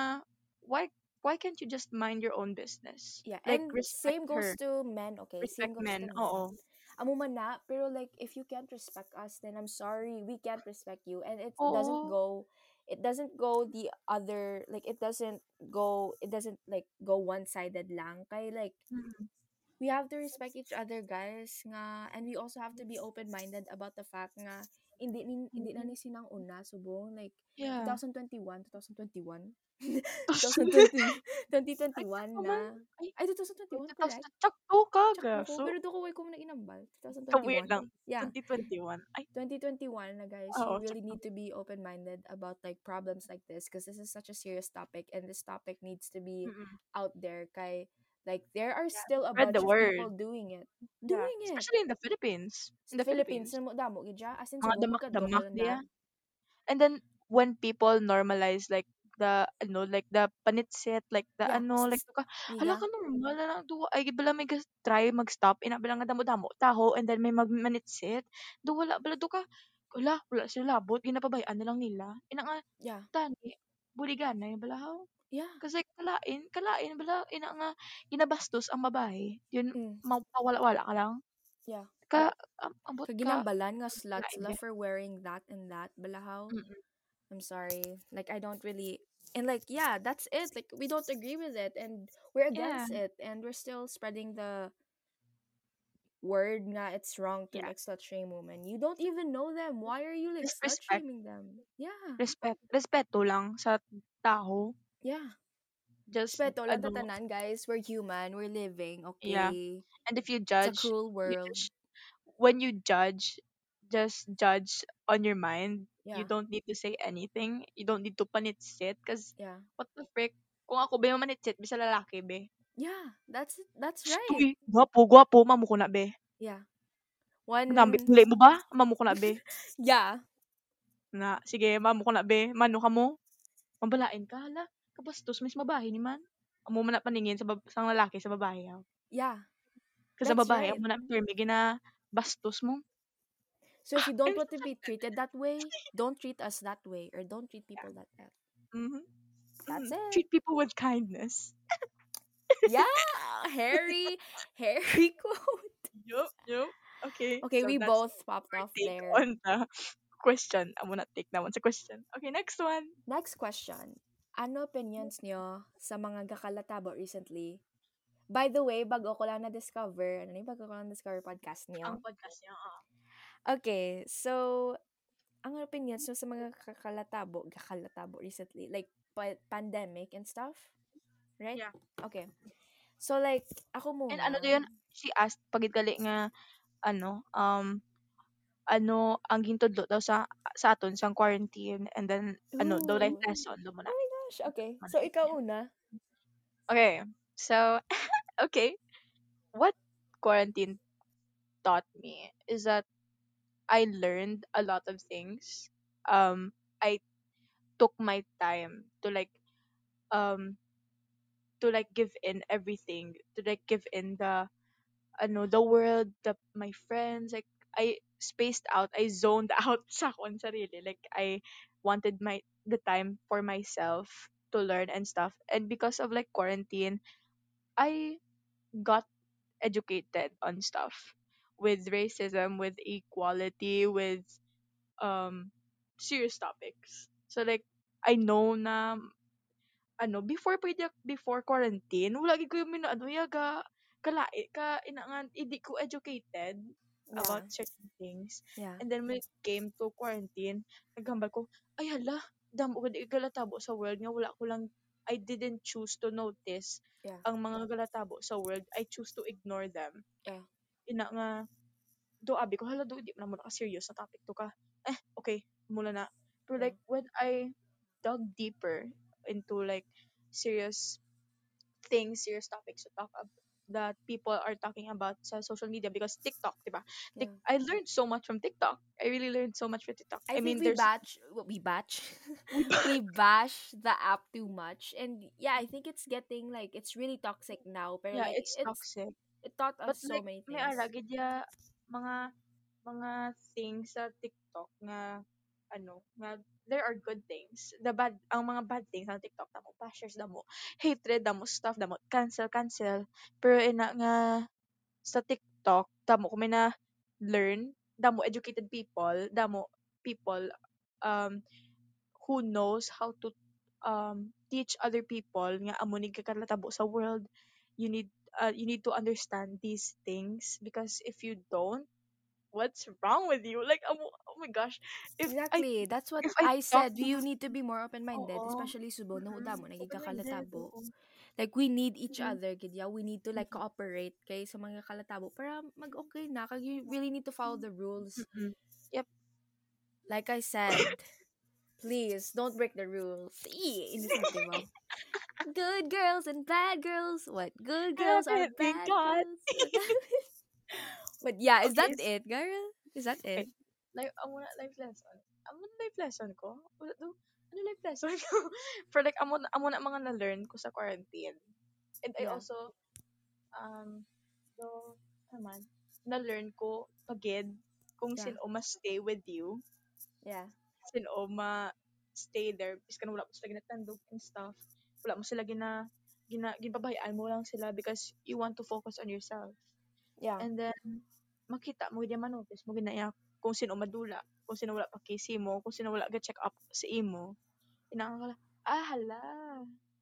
why why can't you just mind your own business? yeah Like and respect same goes her, to men okay same respect goes to men. men Oo. amo man na pero like if you can't respect us then I'm sorry we can't respect you and it doesn't go it doesn't go the other like it doesn't go it doesn't like go one-sided lang kay like Mm. We have to respect each other guys nga and we also have to be open-minded about the fact nga hindi ni hindi na Mm. ni sinang una subong like Yeah. 2021 2021 Tas 2020 ay, 2021 naman. na Ay, ay 2021 tapos correct sakto ka Tsakto ko gaso. pero do ko way ko na inambal wait 2021 lang. yeah 2021. Ay, 2021 na guys oo, you really need to be open-minded about like problems like this because this is such a serious topic and this topic needs to be Mm. out there kay like there are Yeah. still a Spread bunch the of people word. doing it Yeah. doing it Especially in the Philippines. In the Philippines Philippines. na mo damo gidya as in magkaduol diya. na And then when people normalize like the ano like the panitsit like the yeah ano like ka hala ka normal na lang duwa ay bala may try mag-stop ina bala nga damo-damo taho and then may magmanitsit do wala bala do ka wala wala sila labot ginapabayaan na lang nila ina nga yeah tani buliganay bala haw yeah kasi kalain kalain bala ina nga ginabastos ang babae yun mm, mawala-wala ka lang yeah ka am- abot ka kaginambalan nga sluts be for wearing that and that balahaw Mm-mm. I'm sorry. Like I don't really and like yeah, that's it. Like we don't agree with it and we're yeah against it and we're still spreading the word nga it's wrong to yeah like slut shame women. You don't even know them. Why are you like just slut respect shaming them? Yeah. respect respeto lang sa tao Yeah. just Respeto lang ano tatanan, guys. We're human. We're living. yeah Okay. and if you It's a judge cruel you world. just when you judge just judge on your mind you Yeah. don't need to say anything you don't need to panitsit because Yeah. what the frick kung ako be manitsit bisa lalaki be Yeah. That's that's right. Uy, gwapo gwapo mamu ko na be Yeah. One dili mo ba mamu ko na be yeah. na sige mamu ko na be mano ka mo mabalain ka hala kabastos mis mabahay ni man amo man na paningin sa bab- sang lalaki sa babae ha Yeah. kasi sa babae right. amo na pirmi gina bastos mo So if you don't want to be treated that way, don't treat us that way or don't treat people that way. Mhm. That's Mhm. it. Treat people with kindness. Yeah, Harry, Harry quote. Yup, yup. Okay, Okay, so we both popped off there. on the question. I'm gonna take that one sa question. Okay, next one. Next question. Ano opinions nyo sa mga gakalatabo recently? By the way, bago ko lang na-discover, ano yung bago ko lang na-discover podcast niyo? Ang podcast niya. ah. Okay, so, ang opinions nyo sa mga kakalatabo, gakalatabo recently, like, pa- pandemic and stuff? Right? Yeah. Okay. So, like, ako muna. And ano to yun? She asked pagid gali nga ano um ano ang gintudlo daw sa sa aton sa quarantine and then ano daw life Ooh. lesson do mo na. Gosh, okay. So, ikaw una. Okay. So okay. What quarantine taught me is that I learned a lot of things. Um I took my time to like um to like give in everything to like give in the I know the world the my friends like I spaced out I zoned out sa akong sarili like I wanted my the time for myself to learn and stuff and because of like quarantine I got educated on stuff with racism with equality with um serious topics so like I know na ano, before pwede before quarantine, wala ko yung ano yaga kalait ka ina nga hindi ko educated Yeah. about certain things. Yeah. And then when it came to quarantine, naghambal ko, ay hala, damo gud galatabo sa world nga wala ko lang I didn't choose to notice Yeah. ang mga galatabo sa world. I choose to ignore them. Yeah. Ina nga do abi ko hala do di man mo ka serious na topic to ka. Eh, okay, mula na. Pero Yeah. like when I dug deeper into like serious things, serious topics to talk about that people are talking about sa social media because TikTok, diba? Tik- Yeah. I learned so much from TikTok. I really learned so much from TikTok. I, I, mean, we there's batch we batch we bash the app too much and yeah I think it's getting like it's really toxic now but yeah, like it's it's toxic. it taught But so like many may things ara gid ya mga mga things sa TikTok nga ano, nga there are good things. The bad ang mga bad things sa TikTok damo, bashers damo, hatred damo, stuff damo, cancel cancel. Pero ina nga sa TikTok damo ko may na learn damo educated people damo people um who knows how to um teach other people nga amo ni kakalatabo sa world you need uh, you need to understand these things because if you don't what's wrong with you like amo, my gosh if i Exactly. That's what if i I talk said. to You need to be more open-minded, oo especially subo no mm-mm, mo open-minded oo Like we need each mm-mm, other, gid ya. We need to like mm-hmm. cooperate kay sa mga kalatabo para mag-okay na. Kag you really need to follow mm-hmm, the rules. mm-mm. yep Like I said, please don't break the rules. Eee, diba? Good girls and bad girls. What? Good girls are bad God. girls. but yeah, is okay that it, girl? Is that it? Like, amo na life lesson. Amo na life lesson ko. Ano life lesson ko? For like, amo, amo na mga na-learn ko sa quarantine. And I Yeah. also, um, so, naman, na-learn ko pagid kung Yeah. sino mas stay with you. Yeah. Sino ma stay there. Na wala mo sila ginatandog and stuff. Wala mo sila gina, gina, gibabayaan mo lang sila because you want to focus on yourself. Yeah. And then, makita mo, di manotice mo, ginaya kung sino madula, kung sino wala pa kisi mo, kung sino wala ga-check up sa imo. Inakakala, ah, hala,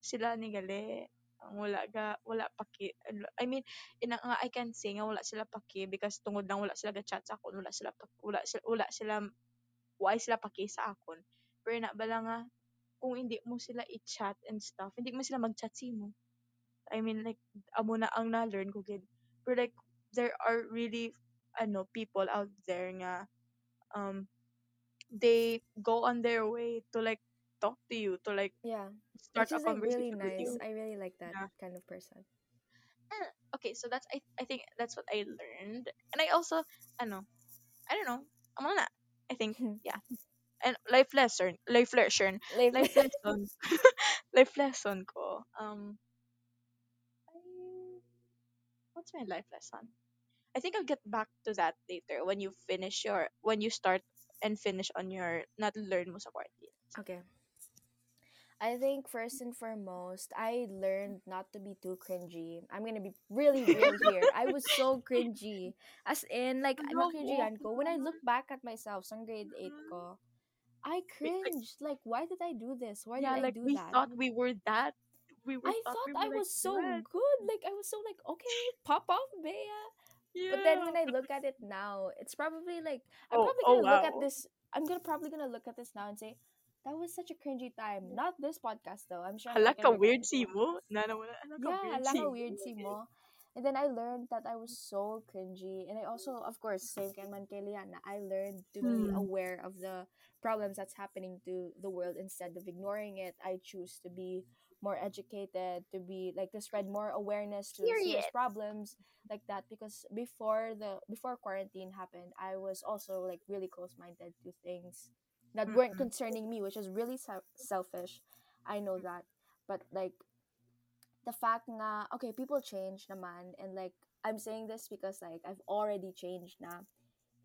sila ni gali. Ang wala ga, wala pa ki, I mean, ina I can say nga wala sila pa ki because tungod lang wala sila ga-chat sa akon, wala sila, wala, sila, wala sila, why sila pa ki sa akon. Pero na, bala nga, kung hindi mo sila i-chat and stuff, hindi mo sila mag-chat sa imo. I mean, like, amo na ang na-learn ko, gid. Pero like, there are really, ano, people out there nga, um, they go on their way to like, talk to you, to like, Yeah. start Which a is like really conversation with nice. you. I really like that Yeah. kind of person. Eh, Okay, so that's, I, I think that's what I learned. And I also, ano, I don't know, amo na, I think, yeah. And life lesson, life lesson, Life- life lesson, life lesson ko, um, what's my life lesson? I think I'll get back to that later when you finish your, when you start and finish on your, not learn mo sa quarantine. Okay. I think first and foremost, I learned not to be too cringy. I'm gonna be really real here. I was so cringy. As in, like, Ano na-cringy ko? ko. When I look back at myself sa grade 8 ko, I cringed. Like, why did I do this? Why yeah, did I like do we that? thought we were that. We were I thought, thought we I was like so that. good. Like, I was so like, okay, pop off, Bea. Yeah. But then when I look at it now, it's probably like I'm Oh- probably oh, gonna look at this. I'm gonna probably gonna look at this now and say that was such a cringy time. Not this podcast though. I'm sure. I'm Hala not ka weird si mo. Nana mo na. Hala ka Yeah, weird si a mo. weird si mo. And then I learned that I was so cringy, and I also, of course, same kay man kay Liana, I learned to be Hmm. aware of the problems that's happening to the world instead of ignoring it. I choose to be more educated, to be like to spread more awareness to serious problems like that. Because before the before quarantine happened, I was also like really close minded to things that weren't Mm-mm. concerning me, which is really sel- selfish. I know that, but like the fact na okay people change naman and like I'm saying this because like I've already changed na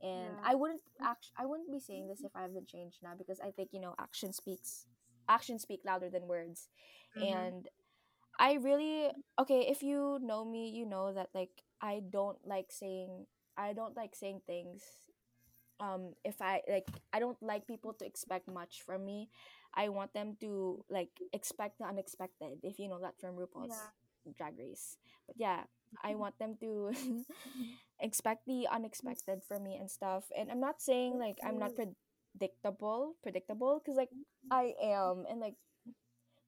and Yeah. I wouldn't act I wouldn't be saying this if I haven't changed now because I think you know action speaks action speak louder than words. Mhm. and I really okay if you know me you know that like I don't like saying I don't like saying things um if I like I don't like people to expect much from me. I want them to like expect the unexpected if you know that from RuPaul's drag race. But yeah I want them to expect the unexpected from me and stuff. And I'm not saying like I'm not predictable predictable because like mm-hmm. I am and like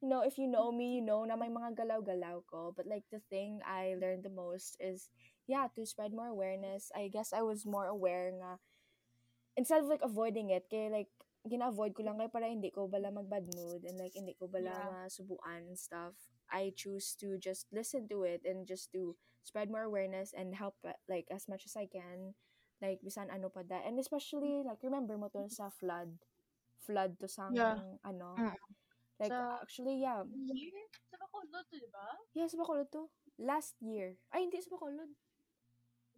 you know, if you know me, you know na may mga galaw-galaw ko. But like the thing I learned the most is, yeah, to spread more awareness. I guess I was more aware nga, instead of like avoiding it, kaya like, gina-avoid ko lang kaya para hindi ko bala mag-bad mood and like hindi ko bala Yeah. masubuan and stuff. I choose to just listen to it and just to spread more awareness and help like as much as I can. Like, bisan ano pa da. And especially, like, remember mo to sa flood. Flood to sang, Yeah. ano. Mm. Like, Sa- actually, yeah. Year? Sa Bacolod, di ba? Yeah, sa Bacolod to. Last year. Ay, hindi sa Bacolod.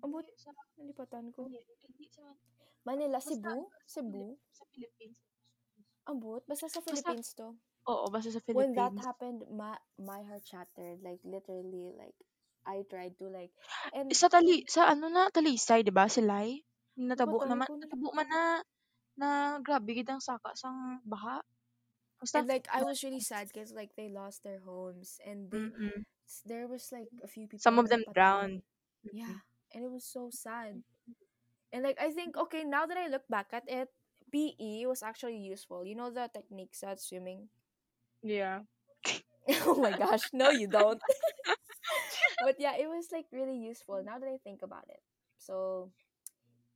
Ambot, sa, nalipatan ko. hindi, sa, Manila, Basta- Cebu? Cebu? sa Philippines. Ambot, basta sa Philippines to. Oo, basta sa When Philippines. that happened, my, my heart shattered. Like, literally, like, I tried to, like, and, Sa tali, sa ano na, Talisay, di ba? Si Lai? Natabo Matay naman ko na. natabo man na na grabe gid ang saka sang baha. Basta And like I was really sad because like they lost their homes and they mm there was like a few people Some of them drowned. Yeah, and it was so sad. And like I think okay now that I look back at it, PE was actually useful. You know the techniques at swimming. Yeah. oh my gosh, no you don't. but yeah, it was like really useful now that I think about it. So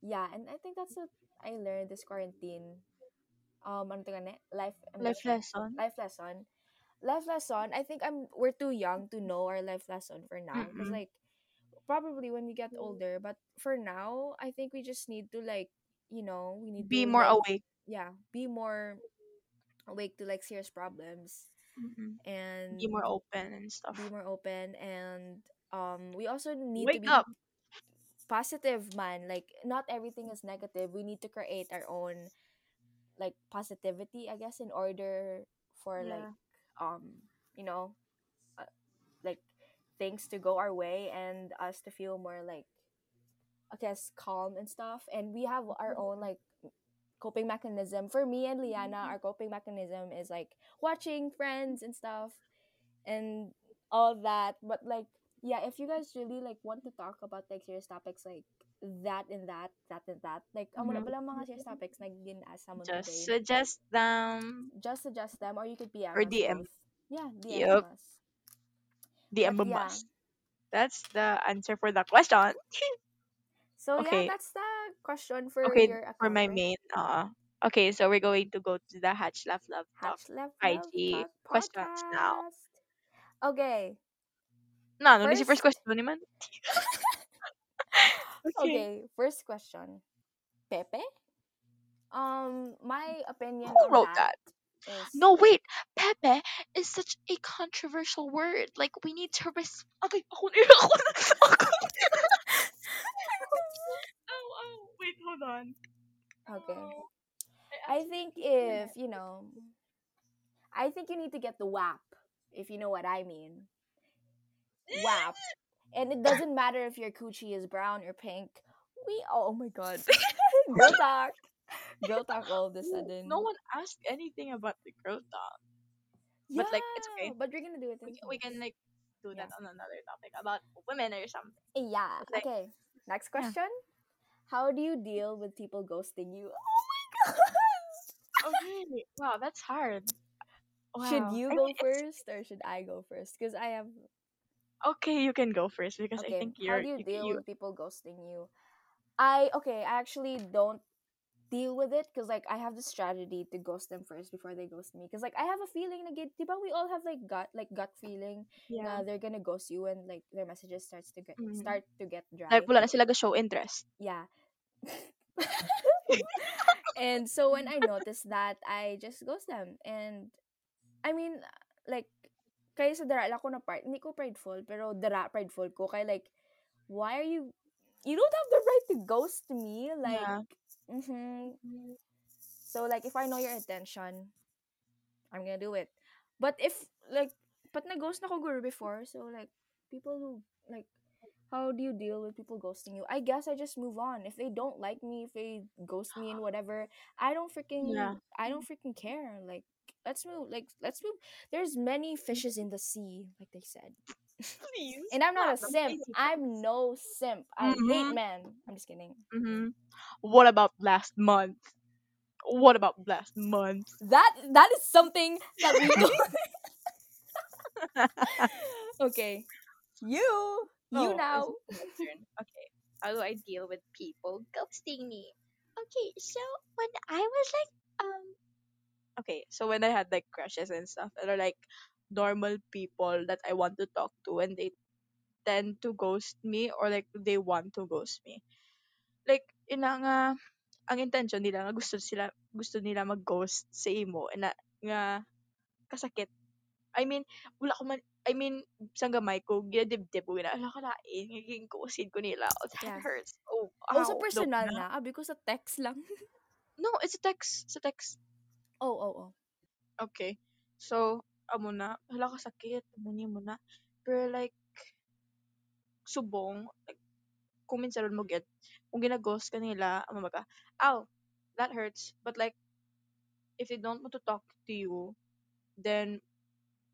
yeah, and I think that's what I learned this quarantine. Um, ano to nga ne? life Life lesson. Life lesson. Life lesson. I think I'm we're too young to know our life lesson for now because Mm-mm. like probably when we get older, but for now, I think we just need to like you know we need Be to more like awake. yeah be more awake to like serious problems Mm-mm. and Be more open and stuff. be more open and um we also need to be up. positive man. Like not everything is negative. We need to create our own like positivity i guess in order for like um you know uh, like things to go our way and us to feel more like i guess calm and stuff. And we have our own like coping mechanism. For me and liana our coping mechanism is like watching friends and stuff and all that. But like yeah if you guys really like want to talk about like serious topics like that and that that and that like na Mhm. pala mga serious topics na gin-ask mo Just today suggest them. just suggest them or you could PM Or DM. Yeah, DM Yup. us. DM But yeah. That's the answer for the question. So Okay. yeah, that's the question for Okay, your account. for my main. Uh, okay, so we're going to go to the Hatch Love Love Hatch Left Love IG questions now. Okay. No, is first First- question naman. okay. Okay, first question. Pepe? Um, my opinion Who wrote that is No, wait. Pepe is such a controversial word. Like, we need to res- Okay, ako na ako na oh, oh, wait, hold on. Okay. Oh, I think if, you know, I think you need to get the WAP, if you know what I mean. WAP. And it doesn't matter if your coochie is brown or pink. We, oh my god. Girl talk. Girl talk all of a No- sudden. No one asked anything about the girl talk. but, like, it's okay. But we're gonna do it. We, we can like do Yeah. that on another topic about women or something. Eh, yeah. Like- okay. Next Yeah. question. How do you deal with people ghosting you? Oh my god. Okay. Wow, that's hard. Should Wow. you I go mean, first or should I go first? Because I have. Okay, you can go first because Okay. I think you're. How do you you- deal you- with people ghosting you? I okay. I actually don't deal with it because like I have the strategy to ghost them first before they ghost me. Because like I have a feeling like diba we all have like gut like gut feeling yeah. na they're gonna ghost you when like their messages starts to get Mhm. start to get dry. Like, wala na sila show interest. yeah. and so when I noticed that, I just ghost them. And I mean, like, kaya sa dara ko na part, hindi ko prideful, pero dara prideful ko. Kaya like, why are you, you don't have the right to ghost me. Like, Yeah. mhm. So like, if I know your intention, I'm gonna do it. But if, like, but na-ghost na ko guru before, so like, people who, like, how do you deal with people ghosting you? I guess I just move on. If they don't like me, if they ghost me and whatever, I don't freaking Yeah. I don't freaking care. Like let's move. Like let's move. There's many fishes in the sea, like they said. Please. And I'm not a simp. I'm no simp. I hate Mhm. men. I'm just kidding. hmm What about last month? What about last month? That that is something that we do. okay. You you Oh, now. my turn. Okay. How do I deal with people ghosting me? Okay, so when I was like, um, okay, so when I had like crushes and stuff, and are like normal people that I want to talk to, and they tend to ghost me or like they want to ghost me. Like, ina nga, ang intention nila nga gusto sila, gusto nila mag-ghost sa imo, and na, nga, kasakit. I mean, wala ko man, I mean, sa gamay ko, ginadibdib ko, gina, ala ka lain, eh, naging kusin ko nila. Oh, that Yeah. hurts. Oh, Oh, sa ow, personal no, na. Abi ah, ko sa text lang. No, it's a text. It's a text. Oh, oh, oh. Okay. So, amo na, hala ka sakit, muni mo na. Pero like, subong, like, kung minsan ron mo get, kung gina-ghost ka nila, amo ka, ow, that hurts. But like, if they don't want to talk to you, then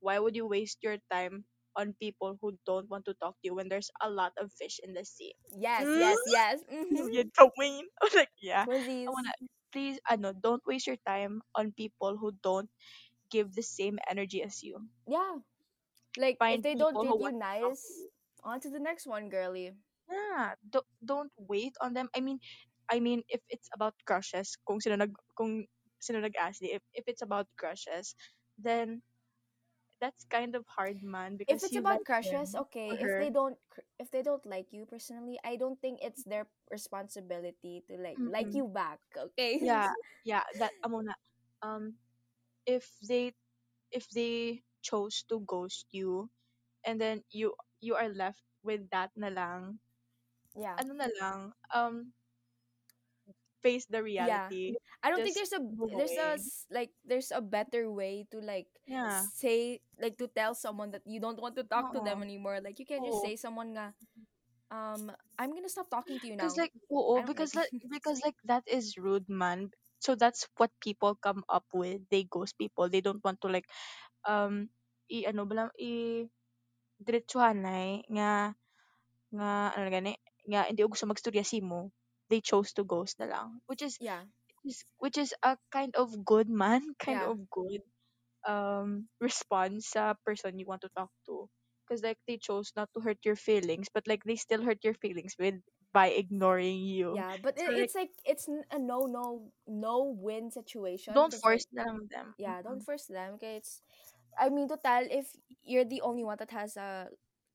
why would you waste your time on people who don't want to talk to you when there's a lot of fish in the sea? Yes, Mm? yes, yes. Mm-hmm. You Queen. like, yeah. I wanna please ano, don't waste your time on people who don't give the same energy as you. Yeah. Like Find if they don't treat you nice, on to the next one, girly. Yeah, don't don't wait on them. I mean, I mean if it's about crushes, kung sino nag kung sino nag-ask if if it's about crushes, then that's kind of hard man because If it's about crushes, okay. If they don't, if they don't like you personally, I don't think it's their responsibility to like like Mm-mm. you back. Okay. Yeah, yeah, that amo na. Um if they if they chose to ghost you and then you you are left with that na lang, yeah. ano na lang, um face the reality. Yeah. I don't think there's a there's a away. like there's a better way to like Yeah. say like to tell someone that you don't want to talk to them anymore. Like you can't just say someone nga um I'm gonna stop talking to you now. Because like I because like like because like that is rude man. So that's what people come up with. They ghost people. They don't want to like um i ano ba lang i diretsuhanay nga nga ano na gani nga hindi ko gusto magstorya mo. They chose to ghost na lang. Which is yeah. is which is a kind of good man, kind Yeah. of good um response sa person you want to talk to. Because like they chose not to hurt your feelings, but like they still hurt your feelings with by ignoring you. Yeah, but So it, like it's like it's n- a no no no win situation. don't force like, na lang them. yeah, don't Mm-mm. force them. Okay, it's I mean total if you're the only one that has a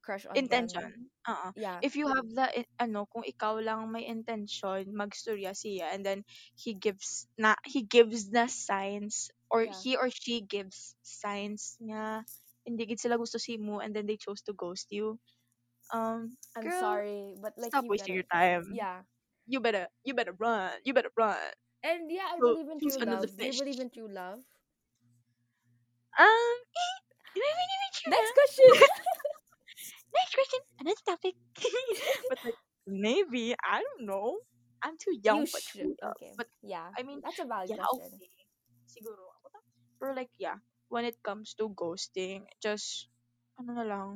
crush on them. Intention. Oo. Yeah. If you have the in- ano, kung ikaw lang may intention magstorya siya and then he gives na he gives the signs or Yeah. he or she gives signs nga hindi gid sila gusto si mo and then they chose to ghost you. Um I'm girl, sorry, but like stop you wasting your time. yeah. You better you better run. You better run. And yeah, I Go believe in choose true another love. Do you fish. believe in true love? Um you know, you know, you Next question. Next question. Another topic. but like maybe I don't know. I'm too young you for should. Okay. But Yeah. I mean, That's a valid yeah, question. okay. Siguro. ako ta- Pero like, yeah, when it comes to ghosting, just, ano na lang,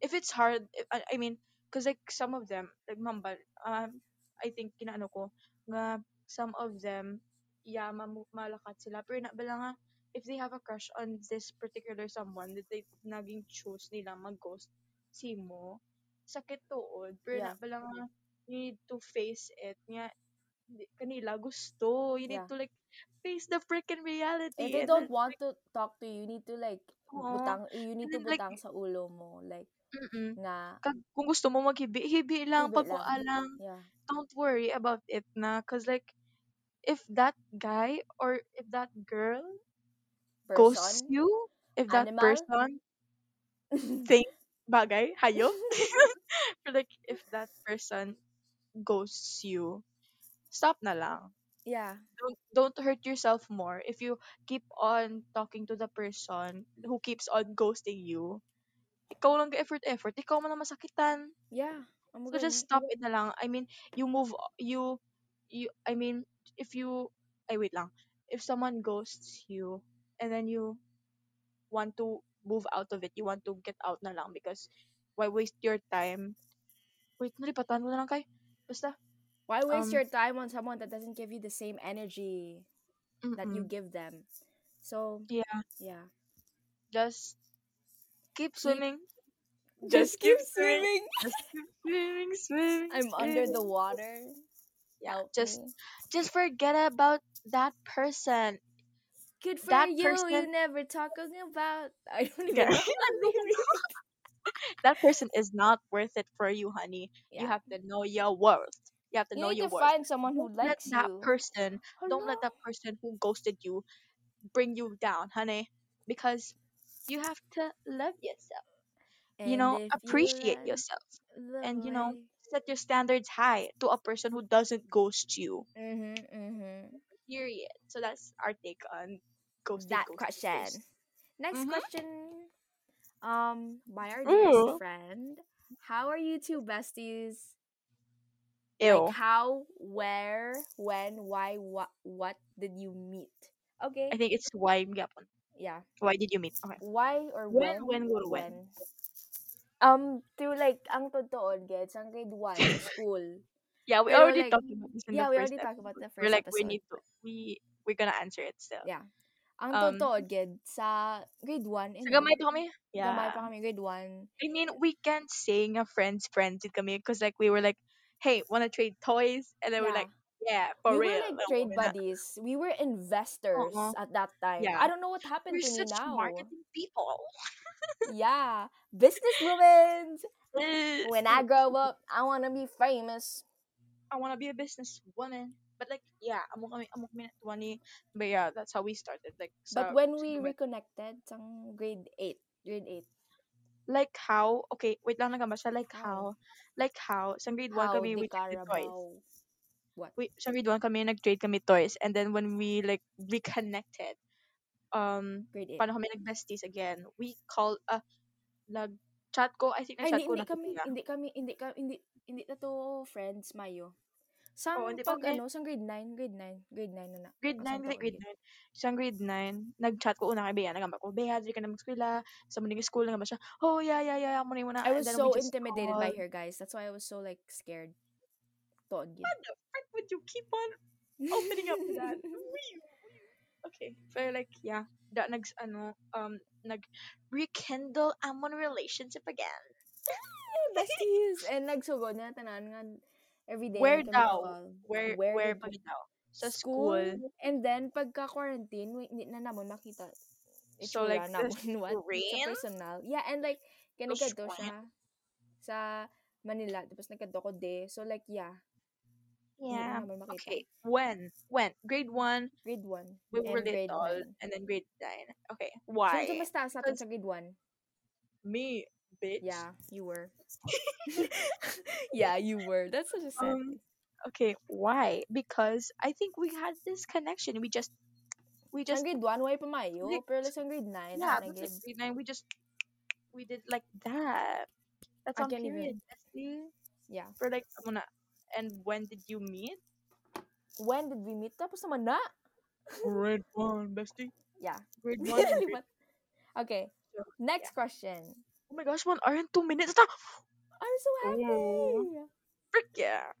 if it's hard, if, I, I mean, cause like some of them, like Mambal, um, I think, kinaano ko, nga some of them, yeah, mamu- malakat sila. Pero na, bala nga, if they have a crush on this particular someone that they naging choose nila mag-ghost si mo, sakit tuod. Pero Yeah. na, bala nga, you need to face it. Nga, kanila gusto. You need Yeah. to like face the freaking reality. If they and don't then, want to talk to you, you need to like Oo. butang you need And to then, like, butang sa ulo mo like mm nga Kag, kung gusto mo maghibi, hibi lang, hibi pagkuha lang. Yeah. Don't worry about it na. Cause like, if that guy or if that girl ghosts Person, you, if that animal. person, thing, bagay, hayop, or like, if that person ghosts you, stop na lang. yeah. don't don't hurt yourself more if you keep on talking to the person who keeps on ghosting you. Ikaw lang effort effort, ikaw man ang masakitan. Yeah. My So just God. stop it na lang. I mean, you move you you I mean, if you ay wait lang. If someone ghosts you and then you want to move out of it, you want to get out na lang because why waste your time? Wait, nalipatan ko na lang kay. Basta, Why waste um, your time on someone that doesn't give you the same energy that you give them? So yeah, yeah. just keep Keep swimming. just keep swimming. Just keep swimming, swimming, I'm under the water. Yeah, Help just me. just forget about that person. Good for That you. You person, never talking about. I don't yeah, even know that person is not worth it for you, honey. You have to know your worth. You have to know your world. You know need your to worth. find someone who Don't let likes that you. person, don't let that person who ghosted you bring you down, honey. Because you have to love yourself. You know, if you appreciate yourself, and you know, set your standards high to a person who doesn't ghost you. Mhm. Mhm. Period. So that's our take on ghosting, That ghosting, question. Next Mhm. question. Um, by our dearest friend. How are you two besties? Ew. Like how, where, when, why, what, what did you meet? Okay. I think it's why gyapon. Yeah. Why did you meet? Okay. Why or When, when? when, when, when? Um, through like, ang totoo, gets, ang grade 1 sa school. Yeah, we Pero, already like, talked about this in yeah, the we first already talked about the 1st We're like we need to we we're gonna answer it still. Yeah. Ang Um, totoo, ged, sa grade 1, So gamay pa kami? Yeah. Gamay pa kami, grade 1. I mean, we can't say nga friends friends kami because like we were like, hey, wanna trade toys? And then we're like, yeah, for we real. were like trade buddies. We were investors Uh-uh. at that time. Yeah. I don't know what happened We're to me now. marketing people. yeah. business women. When I grow up, I want to be famous. I wanna be a businesswoman. But like, yeah, amo kami, amo kami na 20. But yeah, that's how we started. Like, But sa- when we reconnected, sang grade 8. Grade 8. like how, okay, wait lang naman siya, like How? like how, sa grade 1 How kami, we traded toys. What? we sa grade 1 kami nag-trade kami toys and then when we like reconnected um Grade 8. paano kami nag-besties again we called uh nag-chat ko I think hindi, ko hindi na kami, Christina. hindi kami, hindi kami, hindi, hindi na to friends, Mayo. Sang pa pag kami- ano, sang grade 9, grade 9, grade 9 na na. grade 9 Sang dili taon grade yun? 9 siyang grade 9 nag-chat ko una kay Bea nagamba ko Bea di ka na mag-eskwela sa muning school nga ba siya oh yeah yeah yeah mo na I was so intimidated by called. her, guys. That's why I was so like scared. Yun. what the frick would you keep on opening up that okay so like yeah that nag ano um nag rekindle amon relationship again Besties! And nagsugod na tanan nga every day. Where daw? Where Where where did pa we- daw? Sa school. And then, pagka-quarantine, hindi na namon makita. So, itsura like, the namon, what? Sa personal. Yeah, and like, screen? siya sa Manila. Tapos nagkadto ko de. So, like, yeah. Yeah. na naman. Okay. When? When? Grade 1, Grade 1. we and were grade little, 9. and then grade 9. Okay. Why? ito mas taas natin sa grade 1? Me, bitch. Yeah, you were. yeah, you were. That's such a sad Um, okay. Why? Because I think we had this connection. We just, we just, grade 1, way pa mayo. Like, Pero like, sa grade 9, yeah, na like grade 9, we just, we did like that. That's I on period. even- Yeah. For like, muna. And when did you meet? When did we meet? Tapos naman na. Grade 1, bestie. Yeah. Grade 1 and grade Lipat. okay. So, Next question. Oh my gosh, one hour and two minutes. na. I'm so happy. Oh. Frick yeah.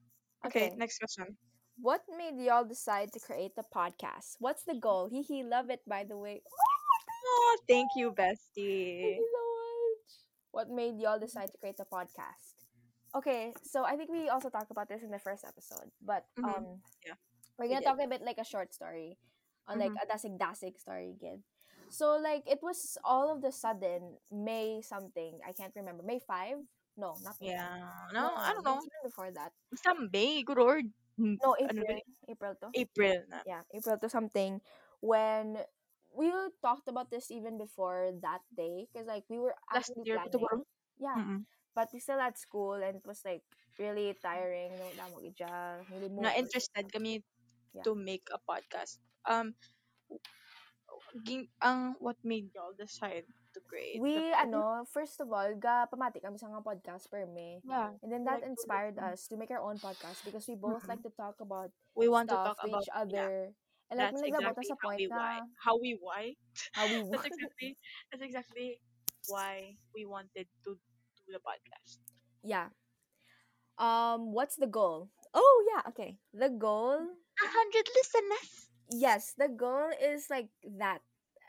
Okay, Okay. next question. What made y'all decide to create the podcast? What's the goal? Hee hee, love it by the way. Oh, thank you, Thank bestie. you so much. What made y'all decide to create the podcast? Okay, so I think we also talked about this in the first episode, but Mhm. um, Yeah, we're gonna did. talk a bit like a short story, on like Mhm. a dasig dasig story again. So like it was all of the sudden May something I can't remember May five no not May Yeah. No, I don't know. it's even before that Some May, good lord. Mm, no April ba yun? April to April na. yeah April to something when we talked about this even before that day because like we were Last actually year, planning siguro. yeah Mm-mm. but we still at school and it was like really tiring no damo gidya really Na interested kami Yeah. to make a podcast. Um, ging, ang what made y'all decide to create? we the- ano first of all ga pamati kami sa nga podcast per me Yeah. and then that like inspired listen. us to make our own podcast because we both Mm-mm. like to talk about We want to talk to about each other and like That's may naglabot exactly sa how point we why. na How we why? how we That's exactly that's exactly why we wanted to do the podcast. yeah um what's the goal oh yeah okay the goal A hundred listeners. Yes the goal is like that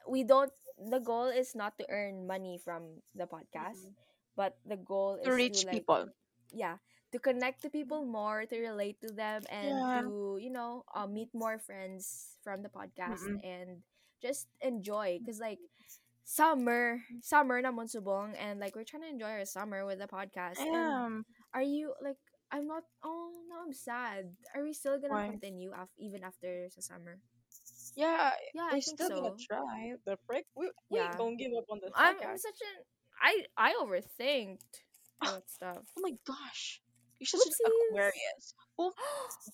we don't the goal is not to earn money from the podcast Mhm. but the goal is To reach like, people. yeah to connect to people more to relate to them and Yeah. to you know uh, meet more friends from the podcast Mm-mm. and just enjoy because like summer summer na subong and like we're trying to enjoy our summer with the podcast Um, are you like i'm not oh no i'm sad are we still gonna Why? continue af- even after the summer yeah, yeah i we're think still gonna so try. The frick, we we Yeah. gonna give up on this I'm, I'm such an i i overthinked that stuff Oh my gosh, you're such an Aquarius. Oh,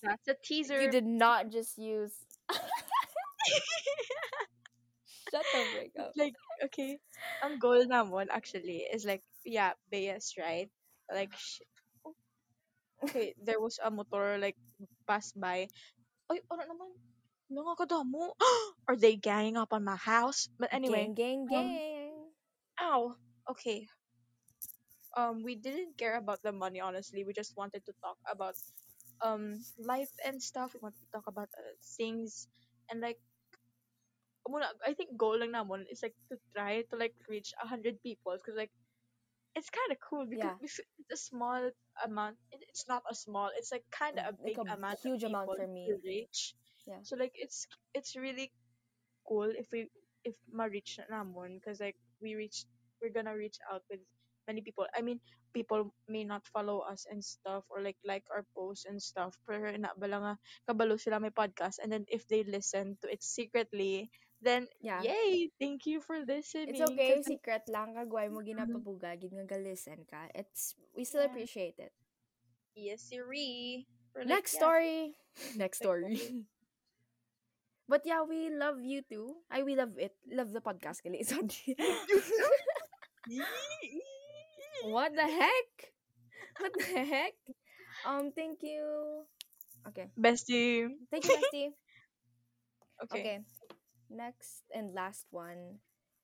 that's a teaser. you did not just use shut the break up like okay, ang goal namon actually is like yeah, Bea's right. Like sh- okay, there was a motor like passed by. Ay, ano naman? Nakakadamo. Are they ganging up on my house? But anyway, gang, gang, um, gang. ow. Okay. Um, we didn't care about the money. Honestly, we just wanted to talk about um life and stuff. We wanted to talk about uh, things and like. muna- I think goal lang namon is like to try to like reach a hundred people because like it's kind of cool because Yeah. it's a small amount. It's not a small. It's like kind of a mm, Like big a amount huge amount for me. to reach. Yeah. So like it's it's really cool if we if ma-reach na namon because like we reach we're gonna reach out with many people. I mean, people may not follow us and stuff or like like our posts and stuff. Pero na bala nga ah, kabalo sila may podcast and then if they listen to it secretly, then Yeah. yay! Thank you for listening. It's okay, like, secret lang kagway mo ginapabuga, gid nga listen ka. It's we still Yeah. appreciate it. Yes, Siri. Or like, Next yeah, story. Next story. story. But yeah, we love you too. I we love it. Love the podcast kali. Sorry. what the heck? What the heck? Um, thank you. Okay. Bestie. Thank you, Bestie. Okay. okay. Next and last one.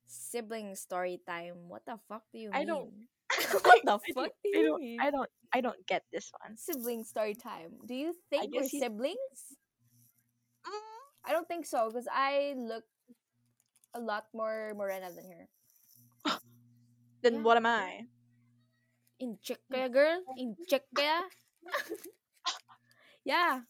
Sibling story time. What the fuck do you mean? I don't- what the I fuck do I you don't, mean? I don't, I don't get this one. Sibling story time. Do you think we're he's- siblings? Mm. I don't think so because I look a lot more morena than her. Then Yeah. what am I? In check kaya, girl? In check kaya? yeah.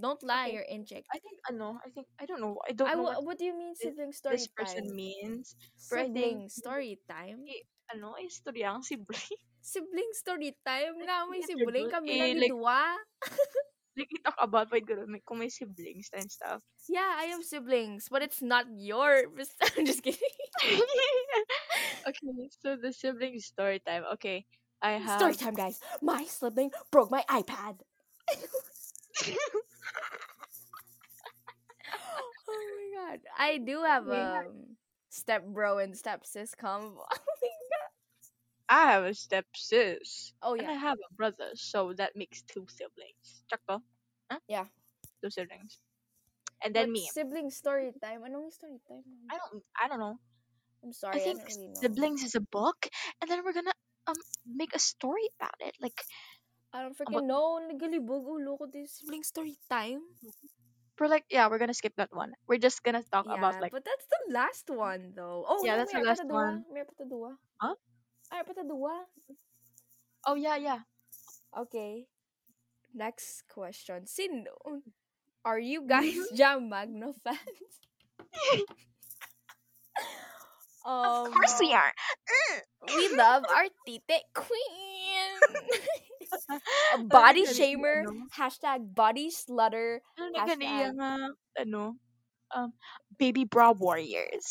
Don't lie, Okay. you're in check. I think ano. I think I don't know. I don't I, know what what do you mean sibling story time? this person means. Sibling think- story time? Eh, ano, istoryang sibling. Sibling story time? Nga may sibling kami Eh, like- dua. like we talk about wait, girl, may, kung may siblings and stuff. Yeah, I have siblings, but it's not your. I'm just kidding. okay, so the sibling story time. Okay, I have Story time, guys. My sibling broke my iPad. Oh my god. I do have a um step bro and step sis combo. Oh my god. I have a step sis. Oh yeah. And I have a brother, so that makes two siblings. Sakto? Huh? Yeah. Two siblings. And then me. Sibling story time. Anong story time? I don't I don't know. I'm sorry, I I, think don't really siblings is a book and then we're gonna um make a story about it. Like I don't freaking know. Nagalibog ulo ko this sibling story time. we're like yeah, we're gonna skip that one. We're just gonna talk yeah, about like but that's the last one though. Oh, Yeah, no, that's the last one. May patadua. Huh? Ay, patadua. Oh yeah, yeah. Okay. Next question. Sino? Are you mm-hmm. guys Jam Magno fans? um, of course we are. We love our tite queen. Body shamer. Hashtag body slutter. Ano na gani Hashtag. ano um baby bra warriors.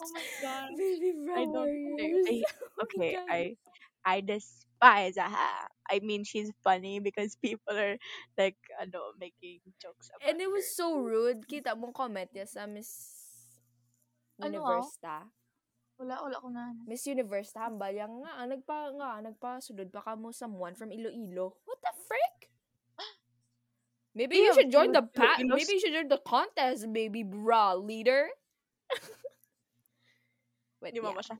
oh my god. Baby bro I warriors. I, Oh okay, God. I I despise her. I mean, she's funny because people are like, ano, making jokes about And it was her. so rude. Kita mong comment niya sa Miss Ano, Universta. Wala, wala ko na. Miss Universta, hambal yang nga, nagpa, nga, nagpa-sudod pa ka mo someone from Iloilo. What the frick? Maybe you Damn, should join the pa- Iloilos- maybe you should join the contest, baby bra leader. Wait, Di yeah. mo ba siya?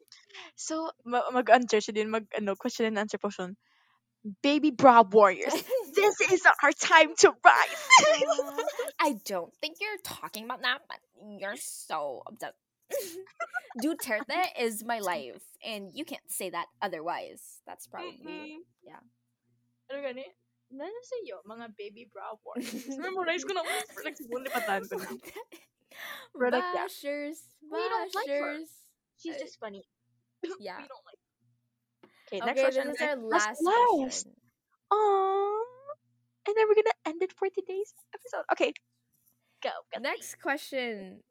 So, ma- mag-answer siya din, mag, ano, question and answer portion. Baby bra warriors, this is our time to rise. Uh, I don't think you're talking about that, but you're so upset. Duterte is my life, and you can't say that otherwise. That's probably Mm-mm. yeah. Ano gani? Nano sa iyo, mga baby bra warriors. Memorize ko na mo. Like, patahan ko na. Pero like, yeah. Bashers, We don't like her. She's Uh, just funny. yeah. we don't like Okay, next Okay, question. this is our last last. question. Aww. And then we're gonna end it for today's episode. Okay. Go. Kathy. Next question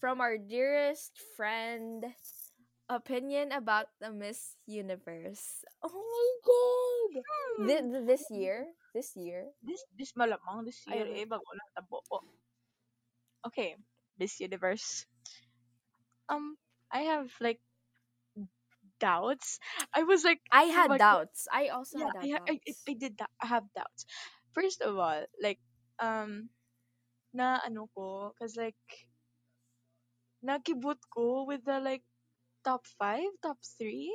from our dearest friend. Opinion about the Miss Universe. Oh my god! Hmm. This, this year, this year, This this malamang this year eh bago na tabo. Okay, Miss Universe. Um, I have like doubts. I was like, I oh had god, doubts. I also yeah, had I, I, I. I did that. I have doubts. First of all, like, um, na ano ko, cause like, nakibut ko with the like top five, top three,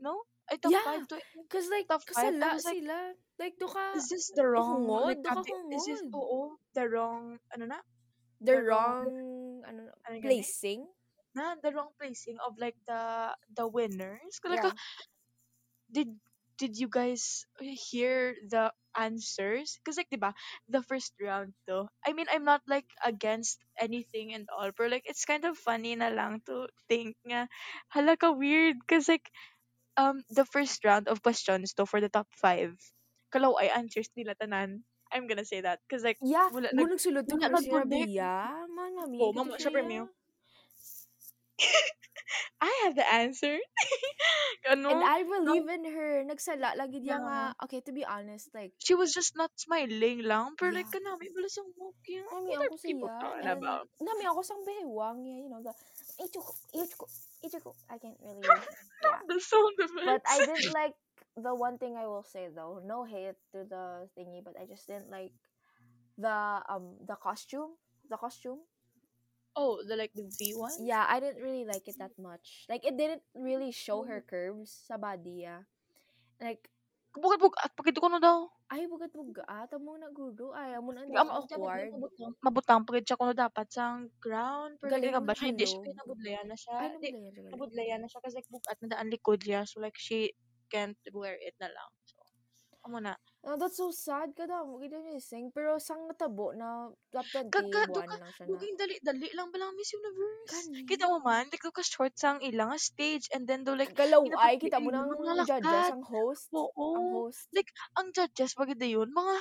no? Ay, top Yeah, five to cause like top five. I kasala was like, sila. Like do ka is this the wrong like hungod, do ka cabi- is this hungod. oo the wrong ano na The the wrong wrong ano placing. Na the wrong placing of like the the winners like Yeah. ah, did did you guys hear the answers because like diba the first round though I mean I'm not like against anything and all but like it's kind of funny na lang to think nga hala ka weird because like um the first round of questions though for the top five kalaw ay answers nila tanan I'm gonna say that because like Yeah, wala nag sulod to wala pero si nag-connect Rabia. Manami, oh kato mamo syempre siya. Mio I have the answer And ano I no believe in her. Nagsala lagi diya nga. yeah Okay, to be honest, like, she was just not smiling lang pero like yeah. kanami wala sang walking Nami what are ako people siya. talking And about nami ako sang behewang niya. You know, the, ichuko, ichuko, ichuko. I can't really, yeah. the sound But I didn't like, the one thing I will say though, no hate to the thingy, but I just didn't like the, um, the costume. The costume. Oh the like the V one Yeah, I didn't really like it that much. Like, it didn't really show her curves sa body, yeah. Like, Bukod bukod at pagito ko no daw ay, bugat-bugat. Amo na gudo. Ay, amo na, ang awkward. mabutang pagit siya kuno dapat sang ground pero like ba siya hindi siya nabudlayan na siya Ay, nabudlayan na siya kasi like bukat na daan likod niya so like she can't wear it na lang so amo na Oh, that's so sad ka daw. Mo gid missing. Pero sang natabo na top Kaka, 21 duka, lang siya na. dali, dali lang ba lang Miss Universe? Kani. Kita mo man, like, duka short sang ilang stage, and then do like, Kagalaw ay kita mo yung ng mga judges ang host. Oo. Ang host. Like, ang judges, pag yun, mga,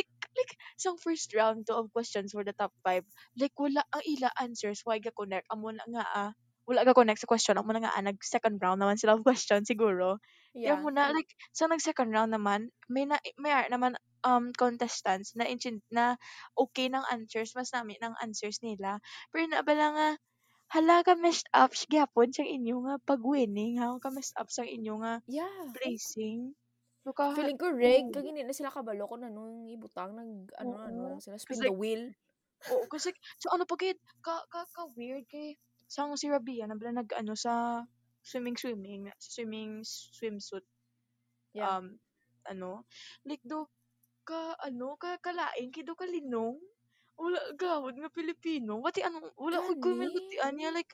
like, like, sang first round to of questions for the top five, like, wala, ang ila answers, why ga connect, amo na nga, ah, wala ga connect sa question, amo na nga, ah, nag second round naman sila of question, siguro. Yeah. Yeah. mo na, like, sa nag second round naman, may na, may ar- naman, um, contestants na, na okay ng answers, mas namin ng answers nila. Pero naabala nga, hala ka messed up, gyapon siyang inyo nga pag-winning, ha, ka messed up sang inyo nga Yeah. placing. So, ka, Feeling ko rig oo. kag hindi na sila kabalo ko na nung ibutang nag ano ano Oo. lang sila spin Kasi- the wheel. Oo, kasi, so ano pa kaya, ka, ka, ka weird kay, sang si Rabia, nabala nag, ano, sa swimming, swimming, swimming swimsuit, Yeah. um, ano, like, do, ka, ano, ka, kalain, kay do ka linong, wala, gawad nga Pilipino, wati, ano, wala ko kumilutian niya, like,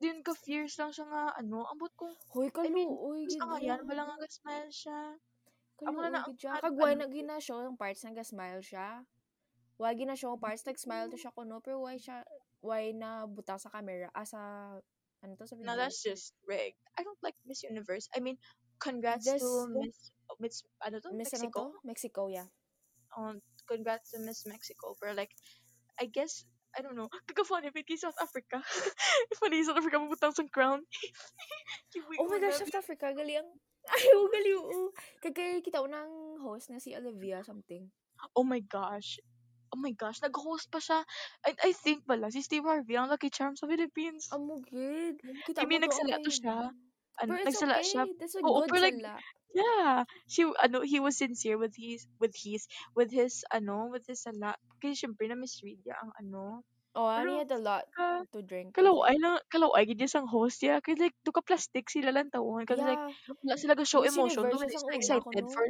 din ka fierce lang siya nga, ano, ambot kong, Hoy I mean, kaluoy gusto nga yan, wala nga smile siya. Amo Kaluoy na na, siya. ang- Kag why ano, na gina show ang parts nga smile siya. Why gina show ang parts nag smile to siya kuno pero why siya why na buta sa camera ah, sa ano to sa No, that's just rigged. I don't like Miss Universe. I mean, congrats This- to Miss Miss ano to? Miss ano Mexico. to? Mexico, yeah. Um, congrats to Miss Mexico. for like, I guess I don't know. Kaka funny bit kay South Africa. funny South Africa mabutang sa crown. Oh my gosh, South Africa, gali ang ay, oh, gali, oo. Kagay kita ko ng host na si Olivia something. Oh my gosh. Oh my gosh, nag-host pa siya. And I think pala, si Steve Harvey ang Lucky Charm sa Philippines. Amugid. I Kita mean, mo to nagsala to siya. Ano, Pero it's nagsala okay. siya. That's a Oo, good pero like, sala. Yeah, she ano he was sincere with his with his with his ano with his sala. Kasi syempre na misread niya ang ano. Oh, Pero he had a lot ka to drink. I kalaw think. ay lang kalaw ay gid sang host ya kay like duka plastic sila lang tawon kasi like Yeah. wala sila ga show emotion siya sila sang una excited kuno. for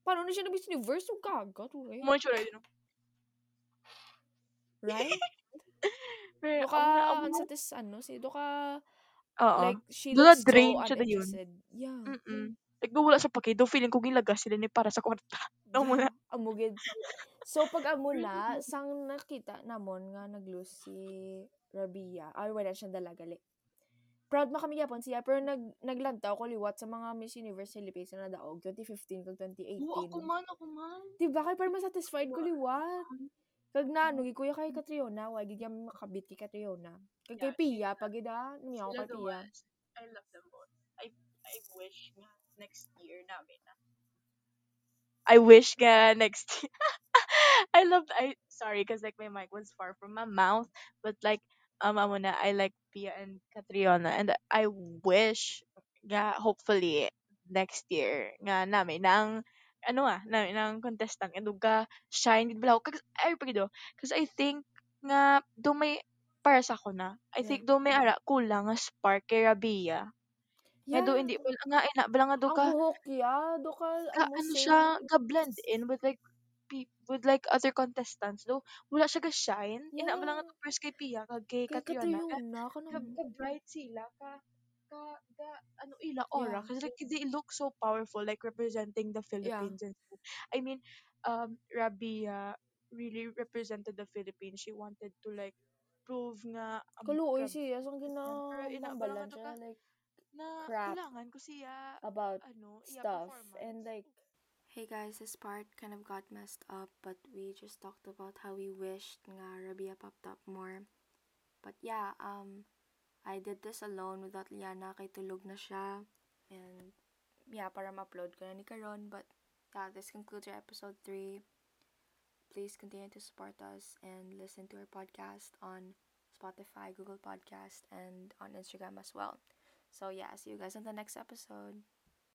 Paano na siya na Miss Universe? Yung gaga, to eh. mo sure you know. Right? Pero Doka, na na. satis, ano, si Doka, Oo. like, she Do looks so drain siya da yun. uninterested. Yeah. Mm. Like do wala sa pakido feeling ko gilagas sila ni para sa kwarta. Amo na. Yeah. Amugid. So, pag amo na, sang nakita namon nga nag-lose si Rabia, ay wala siyang dalagali. Proud man kami yapon siya, pero nag, naglantaw ko liwat sa mga Miss Universe Philippines na nadaog, 2015 kag 2018. Oo, ako man, ako man. Diba kay parang masatisfied ko liwat. Kag Mm. na, ano, kuya kay Catriona, wag yung makabit kay Catriona. Kag kay Pia, pag ida, niya Sila ako kay Pia. I love them both. I I wish nga next year namin na. I wish nga next year. I love I sorry because like my mic was far from my mouth, but like um amo na I like Pia and Catriona and I wish nga hopefully next year nga namin nang ano ah namin nang contestant and ga shine gid bala ko kag ay pagido cause I think nga do may para sa ako na I Yeah. think do may ara kulang nga spark kay Rabia. Nga do Yeah. hindi wala nga ina bala nga do Ang ka buhok ya, do ka ka ano sing siya ga blend in with like with like other contestants. Do wala siya ga shine. Ina bala nga Yeah. to first kay Pia kag kay Catriona ka ka bright sila ka ka ga ano ila Yeah. aura kasi like they look so powerful like representing the Yeah. Philippines stuff. I mean um Rabia really represented the Philippines she wanted to like prove nga um, Kaluoy siya sang pero ina bala ginambalan nga to siya like na crap kulangan ko siya about ano stuff and like Hey guys, this part kind of got messed up, but we just talked about how we wished nga Rabia popped up more. But yeah, um, I did this alone without Liana kay tulog na siya. And yeah, para ma-upload ko na ni Karon. But yeah, this concludes our episode 3. Please continue to support us and listen to our podcast on Spotify, Google Podcast, and on Instagram as well. So yeah, see you guys on the next episode.